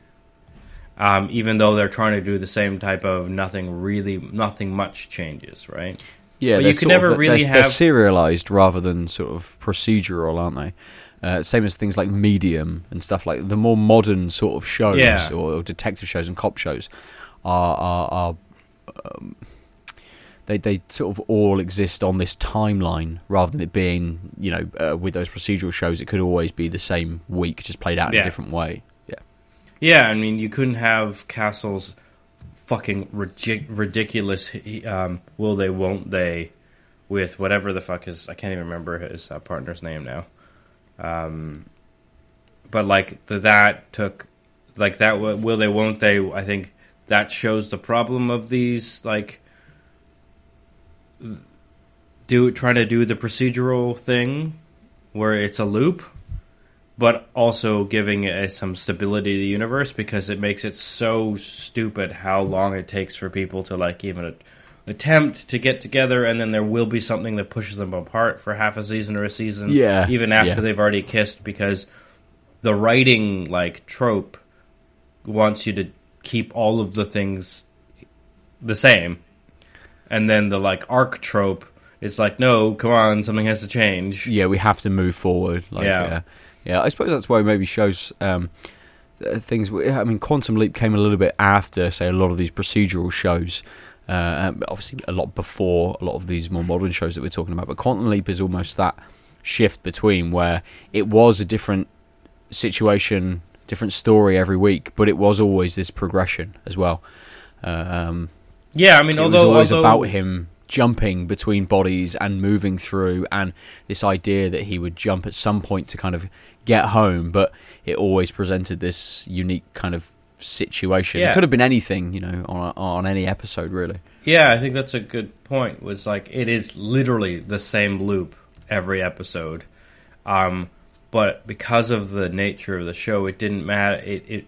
[SPEAKER 2] Um, even though they're trying to do the same type of nothing really nothing much changes, right?
[SPEAKER 1] Yeah,
[SPEAKER 2] But you can
[SPEAKER 1] sort of-
[SPEAKER 2] never really
[SPEAKER 1] they're, they're
[SPEAKER 2] have-
[SPEAKER 1] serialized rather than sort of procedural, aren't they? Uh, same as things like Medium and stuff like the more modern sort of shows
[SPEAKER 2] Yeah.
[SPEAKER 1] or, or detective shows and cop shows are are, are um, they they sort of all exist on this timeline rather than it being you know uh, with those procedural shows it could always be the same week just played out in
[SPEAKER 2] Yeah.
[SPEAKER 1] a different way. Yeah.
[SPEAKER 2] Yeah, I mean, you couldn't have Castle's fucking ridic- ridiculous um, will they, won't they, with whatever the fuck is. I can't even remember his uh, partner's name now. Um, but like the, that took, like that will they, won't they. I think that shows the problem of these like do trying to do the procedural thing where it's a loop but also giving it some stability to the universe because it makes it so stupid how long it takes for people to like even a- attempt to get together and then there will be something that pushes them apart for half a season or a season
[SPEAKER 1] Yeah,
[SPEAKER 2] even after
[SPEAKER 1] yeah.
[SPEAKER 2] they've already kissed because the writing like trope wants you to keep all of the things the same and then the like arc trope is like no come on something has to change
[SPEAKER 1] yeah, we have to move forward. Like,
[SPEAKER 2] Yeah.
[SPEAKER 1] yeah, yeah. I suppose that's why maybe shows um, things. I mean, Quantum Leap came a little bit after, say, a lot of these procedural shows. Uh, obviously, a lot before a lot of these more modern shows that we're talking about. But Quantum Leap is almost that shift between where it was a different situation, different story every week, but it was always this progression as well. Um,
[SPEAKER 2] yeah i mean
[SPEAKER 1] it
[SPEAKER 2] although it
[SPEAKER 1] was always
[SPEAKER 2] although-
[SPEAKER 1] about him jumping between bodies and moving through and this idea that he would jump at some point to kind of get home but it always presented this unique kind of situation
[SPEAKER 2] Yeah.
[SPEAKER 1] it could have been anything you know on, on any episode really
[SPEAKER 2] Yeah, I think that's a good point. Was like it is literally the same loop every episode, um, but because of the nature of the show, it didn't matter. It it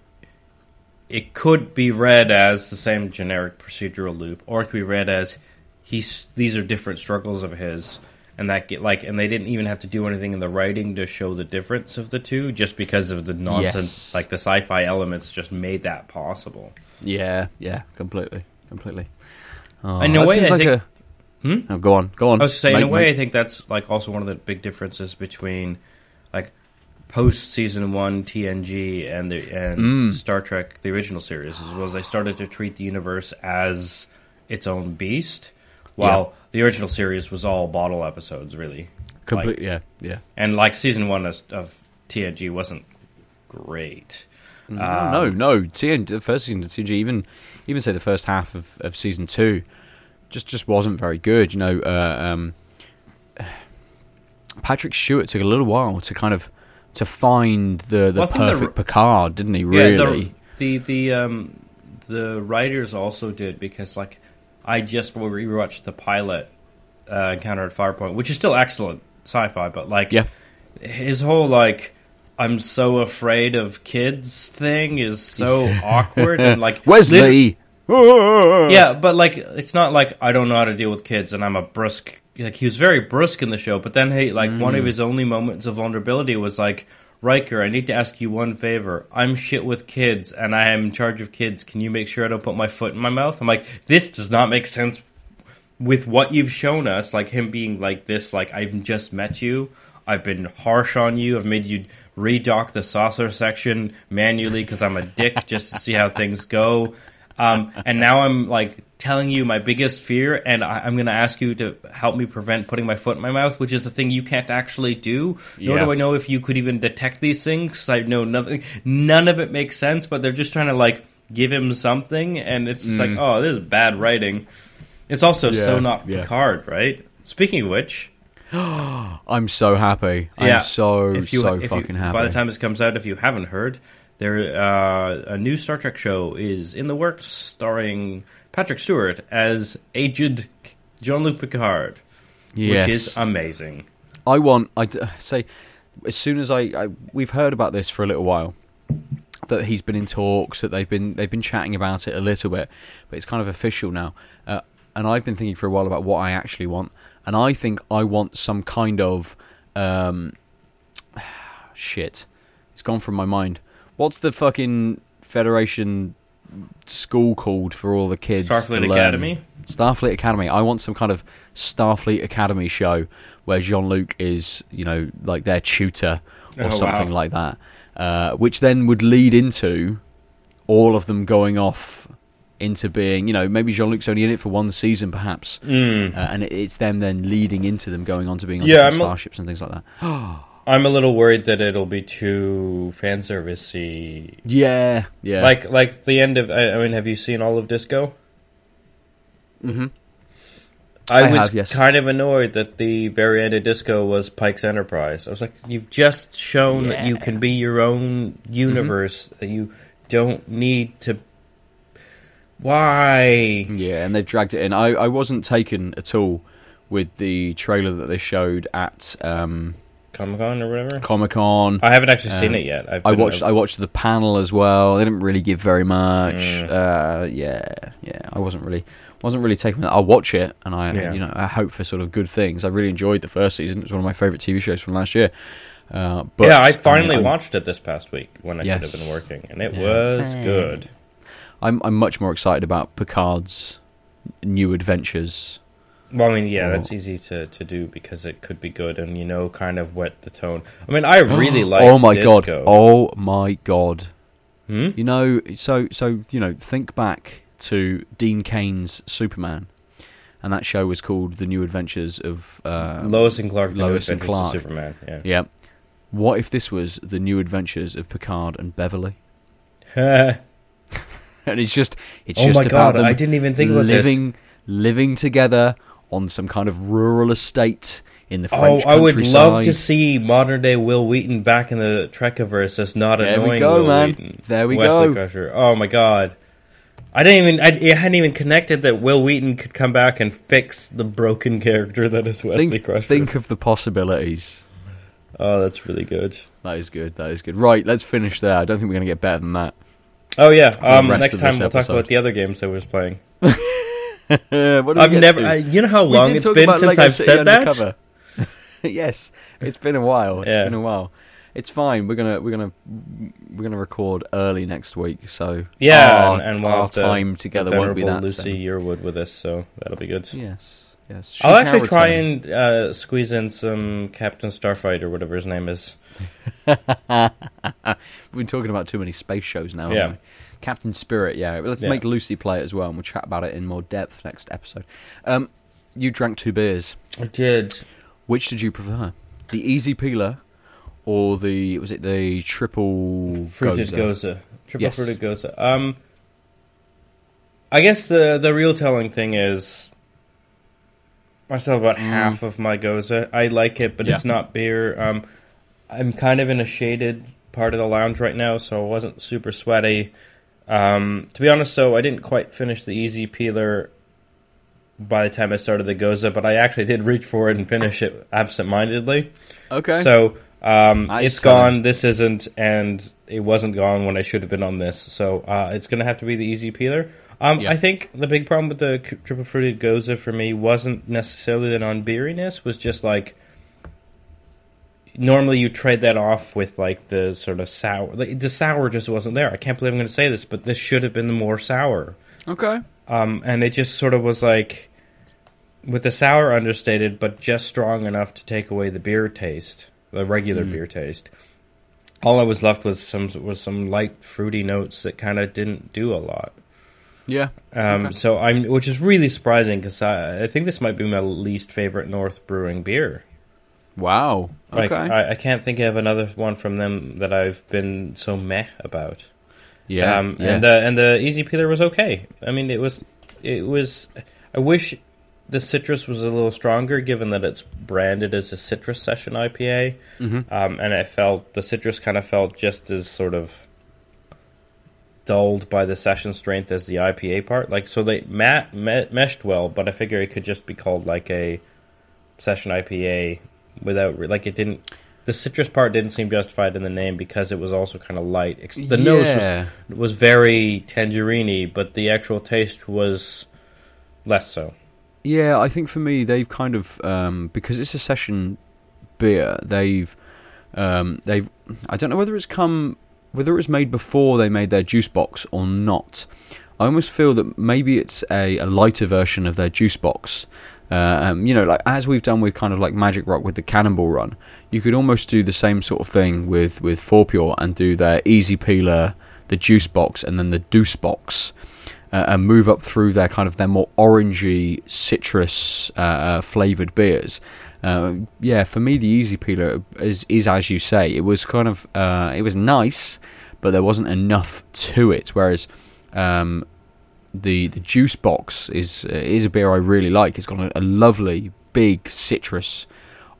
[SPEAKER 2] it could be read as the same generic procedural loop, or it could be read as he's these are different struggles of his, and that get like, and they didn't even have to do anything in the writing to show the difference of the two, just because of the nonsense,
[SPEAKER 1] Yes.
[SPEAKER 2] like the sci-fi elements, just made that possible.
[SPEAKER 1] yeah yeah completely completely oh,
[SPEAKER 2] In a way,
[SPEAKER 1] seems
[SPEAKER 2] I
[SPEAKER 1] like
[SPEAKER 2] think-
[SPEAKER 1] a
[SPEAKER 2] Hmm?
[SPEAKER 1] oh, go on go on
[SPEAKER 2] I was saying, in a way,
[SPEAKER 1] mate.
[SPEAKER 2] I think that's like also one of the big differences between post season one TNG and the and
[SPEAKER 1] Mm.
[SPEAKER 2] Star Trek the original series was they started to treat the universe as its own beast, while the original series was all bottle episodes, really.
[SPEAKER 1] complete
[SPEAKER 2] like-
[SPEAKER 1] yeah yeah
[SPEAKER 2] And like season one of, of TNG wasn't great.
[SPEAKER 1] no no
[SPEAKER 2] Um,
[SPEAKER 1] no TN, the first season of TNG even even say the first half of, of season two just just wasn't very good you know uh, um, Patrick Stewart took a little while to kind of to find the the
[SPEAKER 2] Well, think the-
[SPEAKER 1] perfect Picard didn't he
[SPEAKER 2] Yeah,
[SPEAKER 1] really?
[SPEAKER 2] the the the um the writers also did because like I just rewatched the pilot uh, Encounter at Farpoint, which is still excellent sci-fi, but like
[SPEAKER 1] yeah.
[SPEAKER 2] his whole like I'm so afraid of kids thing is so awkward and like
[SPEAKER 1] Wesley!
[SPEAKER 2] yeah, but like it's not like I don't know how to deal with kids and I'm a brusque like he was very brusque in the show, but then he like one
[SPEAKER 1] Mm.
[SPEAKER 2] of his only moments of vulnerability was like Riker, I need to ask you one favor. I'm shit with kids and I am in charge of kids. Can you make sure I don't put my foot in my mouth? I'm like, this does not make sense with what you've shown us, like him being like this, like I've just met you, I've been harsh on you, I've made you redock the saucer section manually because I'm a dick just to see how things go, um, and now I'm like telling you my biggest fear, and I, I'm going to ask you to help me prevent putting my foot in my mouth, which is the thing you can't actually do. Nor
[SPEAKER 1] Yeah.
[SPEAKER 2] do I know if you could even detect these things. I know nothing. None of it makes sense, but they're just trying to like give him something, and it's just like, oh, this is bad writing. It's also so not
[SPEAKER 1] yeah.
[SPEAKER 2] Picard, right? Speaking of which,
[SPEAKER 1] I'm so happy
[SPEAKER 2] yeah,
[SPEAKER 1] I'm so
[SPEAKER 2] you-
[SPEAKER 1] so
[SPEAKER 2] if you-
[SPEAKER 1] fucking happy
[SPEAKER 2] By the time this comes out, if you haven't heard, there uh, a new Star Trek show is in the works, starring Patrick Stewart as aged Jean Luc Picard,
[SPEAKER 1] Yes.
[SPEAKER 2] which is amazing.
[SPEAKER 1] I want. I d- say as soon as I, I we've heard about this for a little while that he's been in talks that they've been they've been chatting about it a little bit, but it's kind of official now. Uh, and I've been thinking for a while about what I actually want, and I think I want some kind of um, shit. It's gone from my mind. What's the fucking Federation school called for all the kids? to
[SPEAKER 2] Starfleet
[SPEAKER 1] learn?
[SPEAKER 2] Academy.
[SPEAKER 1] Starfleet Academy. I want some kind of Starfleet Academy show where Jean Luc is, you know, like their tutor or
[SPEAKER 2] Oh,
[SPEAKER 1] something
[SPEAKER 2] wow.
[SPEAKER 1] like that, uh, which then would lead into all of them going off into being, you know, maybe Jean Luc's only in it for one season, perhaps,
[SPEAKER 2] Mm.
[SPEAKER 1] uh, and it's them then leading into them going on to being on
[SPEAKER 2] Yeah,
[SPEAKER 1] starships and things like that.
[SPEAKER 2] I'm a little worried that it'll be too fan servicey.
[SPEAKER 1] Yeah, yeah,
[SPEAKER 2] Like like the end of. I, I mean, have you seen all of Disco?
[SPEAKER 1] hmm
[SPEAKER 2] I,
[SPEAKER 1] I
[SPEAKER 2] was
[SPEAKER 1] have, yes.
[SPEAKER 2] kind of annoyed that the very end of Disco was Pike's Enterprise. I was like, you've just shown that you can be your own universe.
[SPEAKER 1] Mm-hmm.
[SPEAKER 2] That you don't need to. Why?
[SPEAKER 1] yeah, and they dragged it in. I, I wasn't taken at all with the trailer that they showed at um,
[SPEAKER 2] Comic Con or whatever.
[SPEAKER 1] Comic Con.
[SPEAKER 2] I haven't actually seen
[SPEAKER 1] Um,
[SPEAKER 2] it yet. I've
[SPEAKER 1] I
[SPEAKER 2] been-
[SPEAKER 1] watched. I watched the panel as well. They didn't really give very much.
[SPEAKER 2] Mm.
[SPEAKER 1] Uh, yeah, yeah. I wasn't really, wasn't really taking. That. I'll watch it, and I,
[SPEAKER 2] Yeah.
[SPEAKER 1] you know, I hope for sort of good things. I really enjoyed the first season. It was one of my favorite TV shows from last year. Uh, but
[SPEAKER 2] yeah, I finally
[SPEAKER 1] I'm,
[SPEAKER 2] watched it this past week when I
[SPEAKER 1] Yes.
[SPEAKER 2] should have been working, and it
[SPEAKER 1] Yeah.
[SPEAKER 2] was good.
[SPEAKER 1] I'm, I'm much more excited about Picard's new adventures.
[SPEAKER 2] Well, I mean, yeah,
[SPEAKER 1] Oh.
[SPEAKER 2] that's easy to, to do because it could be good, and you know, kind of wet the tone. I mean, I really like.
[SPEAKER 1] oh my god! Oh my god!
[SPEAKER 2] Hmm?
[SPEAKER 1] You know, so so you know, think back to Dean Cain's Superman, and that show was called The New Adventures of uh,
[SPEAKER 2] Lois and Clark,
[SPEAKER 1] Lois and Clark.
[SPEAKER 2] Superman. Yeah.
[SPEAKER 1] Yeah. What if this was the new adventures of Picard and Beverly?
[SPEAKER 2] oh
[SPEAKER 1] And it's just it's just
[SPEAKER 2] my
[SPEAKER 1] about
[SPEAKER 2] god!
[SPEAKER 1] them
[SPEAKER 2] I didn't even think about this.
[SPEAKER 1] living living together on some kind of rural estate in the French Oh,
[SPEAKER 2] I would love to see modern day Wil Wheaton back in the Trekiverse as not
[SPEAKER 1] There we
[SPEAKER 2] annoying
[SPEAKER 1] go,
[SPEAKER 2] Will
[SPEAKER 1] man.
[SPEAKER 2] Wheaton.
[SPEAKER 1] There we go.
[SPEAKER 2] Wesley
[SPEAKER 1] go.
[SPEAKER 2] Crusher. Oh my god! I didn't even. I, I hadn't even connected that Wil Wheaton could come back and fix the broken character that is Wesley
[SPEAKER 1] think,
[SPEAKER 2] Crusher.
[SPEAKER 1] think of the possibilities.
[SPEAKER 2] Oh, that's really good.
[SPEAKER 1] That is good. That is good. Right, let's finish there. I don't think we're going to get better than that.
[SPEAKER 2] Oh yeah. Um, next time we'll talk about the other games I was playing. I've never. I, you know how long it's been since
[SPEAKER 1] Lego
[SPEAKER 2] I've
[SPEAKER 1] City
[SPEAKER 2] said that.
[SPEAKER 1] Undercover. yes, it's been a while. It's
[SPEAKER 2] Yeah.
[SPEAKER 1] been a while. It's fine. We're gonna we're gonna we're gonna record early next week. So
[SPEAKER 2] Yeah,
[SPEAKER 1] our,
[SPEAKER 2] and, and we'll
[SPEAKER 1] our time
[SPEAKER 2] the
[SPEAKER 1] together won't be that.
[SPEAKER 2] Lucy Yearwood with us, so that'll be good.
[SPEAKER 1] soon. Yes, yes.
[SPEAKER 2] I'll actually
[SPEAKER 1] can
[SPEAKER 2] try and uh, squeeze in some Captain Starfight or whatever his name is.
[SPEAKER 1] We've been talking about too many space shows now.
[SPEAKER 2] Yeah.
[SPEAKER 1] Captain Spirit. Yeah. Let's
[SPEAKER 2] Yeah.
[SPEAKER 1] make Lucy play it as well, and we'll chat about it in more depth next episode. Um, you drank two beers.
[SPEAKER 2] I did.
[SPEAKER 1] Which did you prefer? The easy peeler or the was it the triple
[SPEAKER 2] Fruited
[SPEAKER 1] gose?
[SPEAKER 2] Gose. Triple
[SPEAKER 1] Yes.
[SPEAKER 2] fruited Gose. Um, I guess the the real telling thing is I still about half of my Gose. I like it, but
[SPEAKER 1] Mm. Yeah.
[SPEAKER 2] it's not beer. Um, I'm kind of in a shaded part of the lounge right now, so I wasn't super sweaty. Um, to be honest, so I didn't quite finish the easy peeler by the time I started the Gose, but I actually did reach for it and finish it absentmindedly.
[SPEAKER 1] Okay.
[SPEAKER 2] So um,
[SPEAKER 1] Nice
[SPEAKER 2] it's gone. This isn't, and it wasn't gone when I should have been on this. So uh, it's going to have to be the easy peeler. Um,
[SPEAKER 1] Yeah.
[SPEAKER 2] I think the big problem with the triple fruited gose for me wasn't necessarily the non beeriness. Was just like normally you trade that off with like the sort of sour. The, the sour just wasn't there. I can't believe I'm going to say this, but this should have been the more sour.
[SPEAKER 1] okay.
[SPEAKER 2] Um, and it just sort of was like with the sour understated, but just strong enough to take away the beer taste, the regular beer taste. All I was left with some was some light fruity notes that kind of didn't do a lot.
[SPEAKER 1] Yeah.
[SPEAKER 2] Um,
[SPEAKER 1] Okay.
[SPEAKER 2] So I'm, which is really surprising because I, I think this might be my least favorite North Brewing beer.
[SPEAKER 1] Wow.
[SPEAKER 2] Like
[SPEAKER 1] Okay.
[SPEAKER 2] I, I can't think of another one from them that I've been so meh about.
[SPEAKER 1] yeah.
[SPEAKER 2] Um,
[SPEAKER 1] yeah.
[SPEAKER 2] And the and the easy peeler was okay. I mean, it was it was. I wish the citrus was a little stronger, given that it's branded as a citrus session IPA.
[SPEAKER 1] Mhm.
[SPEAKER 2] Um, and it felt the citrus kind of felt just as sort of dulled by the session strength as the IPA part. Like so they ma- me- meshed well, but I figure it could just be called like a session IPA without re- like it didn't. The citrus part didn't seem justified in the name because it was also kind of light. The nose was was very tangerine but the actual taste was less so.
[SPEAKER 1] Yeah, I think for me they've kind of um, because it's a session beer. They've um, they've I don't know whether it's come whether it was made before they made their juice box or not. I almost feel that maybe it's a, a lighter version of their juice box. Uh, um, you know, like as we've done with kind of like Magic Rock with the Cannonball Run, you could almost do the same sort of thing with with Four Pure and do their Easy Peeler, the Juice Box, and then the Deuce Box uh, and move up through their kind of their more orangey citrus uh, uh, flavored beers. Uh, yeah, for me the easy peeler is is as you say. It was kind of uh, it was nice, but there wasn't enough to it. Whereas um, the the juice box is uh, is a beer I really like. It's got a, a lovely big citrus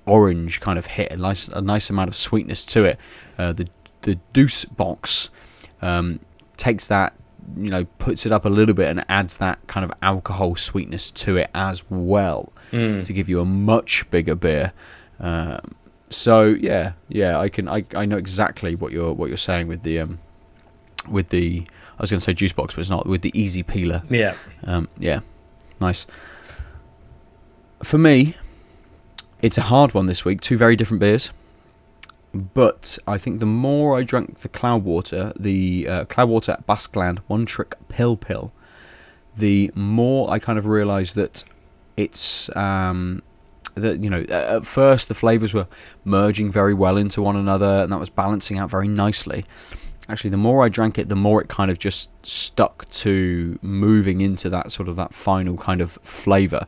[SPEAKER 1] orange kind of hit, a nice a nice amount of sweetness to it. Uh, the the Deuce box um, takes that you know puts it up a little bit and adds that kind of alcohol sweetness to it as well
[SPEAKER 2] Mm.
[SPEAKER 1] to give you a much bigger beer. Um, so yeah, yeah, I can I, I know exactly what you're what you're saying with the um with the I was going to say juice box, but it's not with the easy peeler.
[SPEAKER 2] Yeah.
[SPEAKER 1] Um, yeah, nice. For me, it's a hard one this week. Two very different beers, but I think the more I drank the Cloudwater, the uh, Cloudwater at Basqueland One Trick Pil-Pil, the more I kind of realised that it's um, that you know at first the flavors were merging very well into one another, and that was balancing out very nicely actually the more I drank it, the more it kind of just stuck to moving into that sort of that final kind of flavour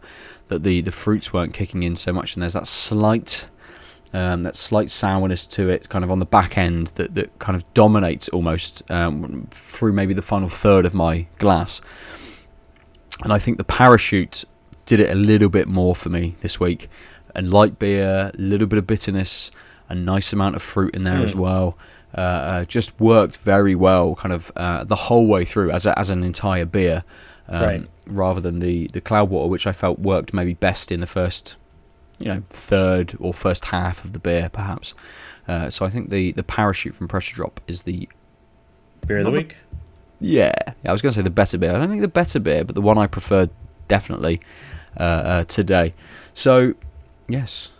[SPEAKER 1] that the the fruits weren't kicking in so much, and there's that slight um, that slight sourness to it, kind of on the back end that that kind of dominates almost um, through maybe the final third of my glass. And I think the parachute did it a little bit more for me this week. And light beer, a little bit of bitterness, a nice amount of fruit in there as
[SPEAKER 2] Mm.
[SPEAKER 1] well. Uh, uh, just worked very well, kind of uh, the whole way through as a, as an entire beer, um,
[SPEAKER 2] Right.
[SPEAKER 1] rather than the the Cloudwater, which I felt worked maybe best in the first, you know, third or first half of the beer, perhaps. Uh, so I think the the parachute from Pressure Drop is the
[SPEAKER 2] Beer of the
[SPEAKER 1] Not the-
[SPEAKER 2] week.
[SPEAKER 1] yeah, I was going to say the better beer. I don't think the better beer, but the one I preferred definitely uh, uh, today. So, yes,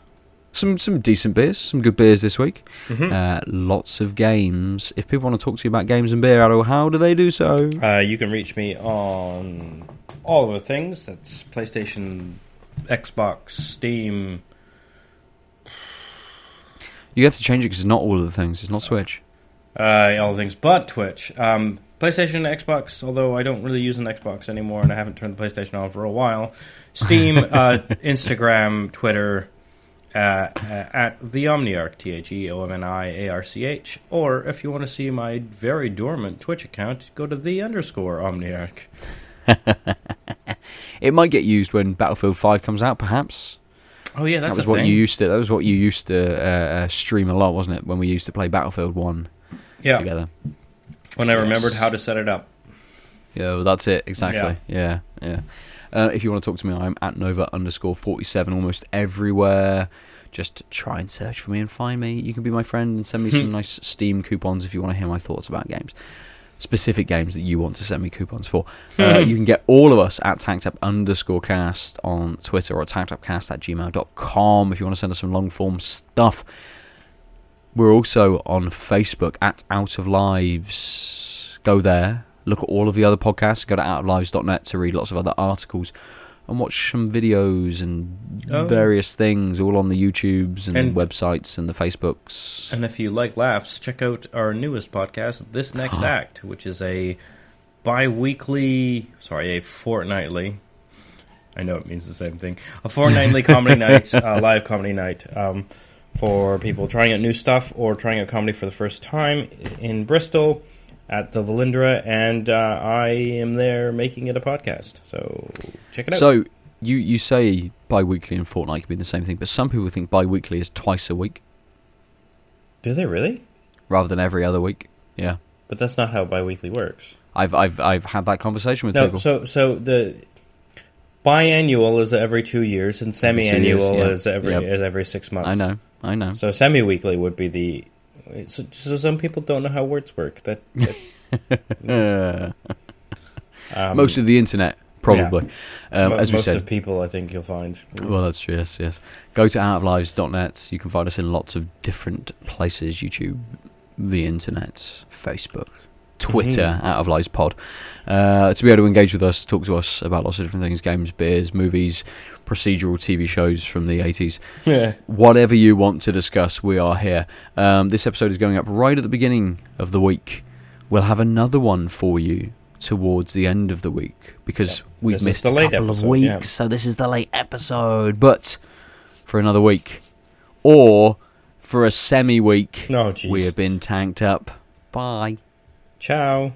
[SPEAKER 1] some some decent beers, some good beers this week.
[SPEAKER 2] Mhm.
[SPEAKER 1] Uh, lots of games. If people want to talk to you about games and beer, Arrow, how do they do so?
[SPEAKER 2] Uh, you can reach me on all of the things. That's PlayStation, Xbox, Steam.
[SPEAKER 1] You have to change it because it's not all of the things. It's not Switch.
[SPEAKER 2] Uh, all the things but Twitch. Um, PlayStation, Xbox, although I don't really use an Xbox anymore and I haven't turned the PlayStation on for a while. Steam, uh, Instagram, Twitter, uh, at the Omniarch, T H E O M N I A R C H. Or if you want to see my very dormant Twitch account, go to the underscore Omniarch.
[SPEAKER 1] It might get used when Battlefield Five comes out, perhaps.
[SPEAKER 2] Oh, yeah, that's
[SPEAKER 1] that was
[SPEAKER 2] a
[SPEAKER 1] what
[SPEAKER 2] thing.
[SPEAKER 1] you used to. That was what you used to uh, uh, stream a lot, wasn't it? When we used to play Battlefield One
[SPEAKER 2] yeah,
[SPEAKER 1] together.
[SPEAKER 2] when I
[SPEAKER 1] Yes.
[SPEAKER 2] remembered how to set it up.
[SPEAKER 1] Yeah, well, that's it exactly. Yeah, yeah. Uh, if you want to talk to me, I'm at Nova underscore forty seven almost everywhere. Just try and search for me and find me. You can be my friend and send me some nice Steam coupons if you want to hear my thoughts about games, specific games that you want to send me coupons for. Uh, you can get all of us at tactap underscore cast on Twitter or tactapcast at gmail.com if you want to send us some long form stuff. We're also on Facebook at Out of Lives. Go there, look at all of the other podcasts. Go to outoflives.net to read lots of other articles and watch some videos and
[SPEAKER 2] Oh.
[SPEAKER 1] various things, all on the YouTubes and,
[SPEAKER 2] And-
[SPEAKER 1] websites and the Facebooks.
[SPEAKER 2] And if you like laughs, check out our newest podcast, This Next Act, which is a bi-weekly, sorry, a fortnightly. I know it means the same thing. A fortnightly comedy night, uh, live comedy night, um, for people trying out new stuff or trying out comedy for the first time in Bristol at the Valindra, and uh, I am there making it a podcast. So check it out.
[SPEAKER 1] So you you say bi-weekly and fortnight could be the same thing, but some people think bi-weekly is twice a week
[SPEAKER 2] do they really?
[SPEAKER 1] rather than every other week. Yeah.
[SPEAKER 2] But that's not how bi-weekly works.
[SPEAKER 1] I've I've I've had that conversation with
[SPEAKER 2] No,
[SPEAKER 1] people.
[SPEAKER 2] so so the biannual is every two years, and semi-annual
[SPEAKER 1] years, yeah.
[SPEAKER 2] is every
[SPEAKER 1] Yep.
[SPEAKER 2] is every six months.
[SPEAKER 1] I know, I know.
[SPEAKER 2] So semi-weekly would be the. So, so some people don't know how words work. That, that um,
[SPEAKER 1] most of the internet, probably. Um,
[SPEAKER 2] mo-
[SPEAKER 1] as we
[SPEAKER 2] most
[SPEAKER 1] said,
[SPEAKER 2] of people, I think you'll find.
[SPEAKER 1] Well, that's true. Yes, yes. Go to outoflives.net. You can find us in lots of different places: YouTube, the internet, Facebook, Twitter.
[SPEAKER 2] Mhm.
[SPEAKER 1] Out of Lives Pod. Uh, to be able to engage with us, talk to us about lots of different things: games, beers, movies, procedural TV shows from the eighties.
[SPEAKER 2] Yeah.
[SPEAKER 1] Whatever you want to discuss, we are here. Um, this episode is going up right at the beginning of the week. We'll have another one for you towards the end of the week because we've
[SPEAKER 2] This
[SPEAKER 1] missed a couple of weeks,
[SPEAKER 2] yeah.
[SPEAKER 1] so this is the late episode. But for another week, or for a semi week,
[SPEAKER 2] No, jeez.
[SPEAKER 1] we have been tanked up. Bye.
[SPEAKER 2] Ciao.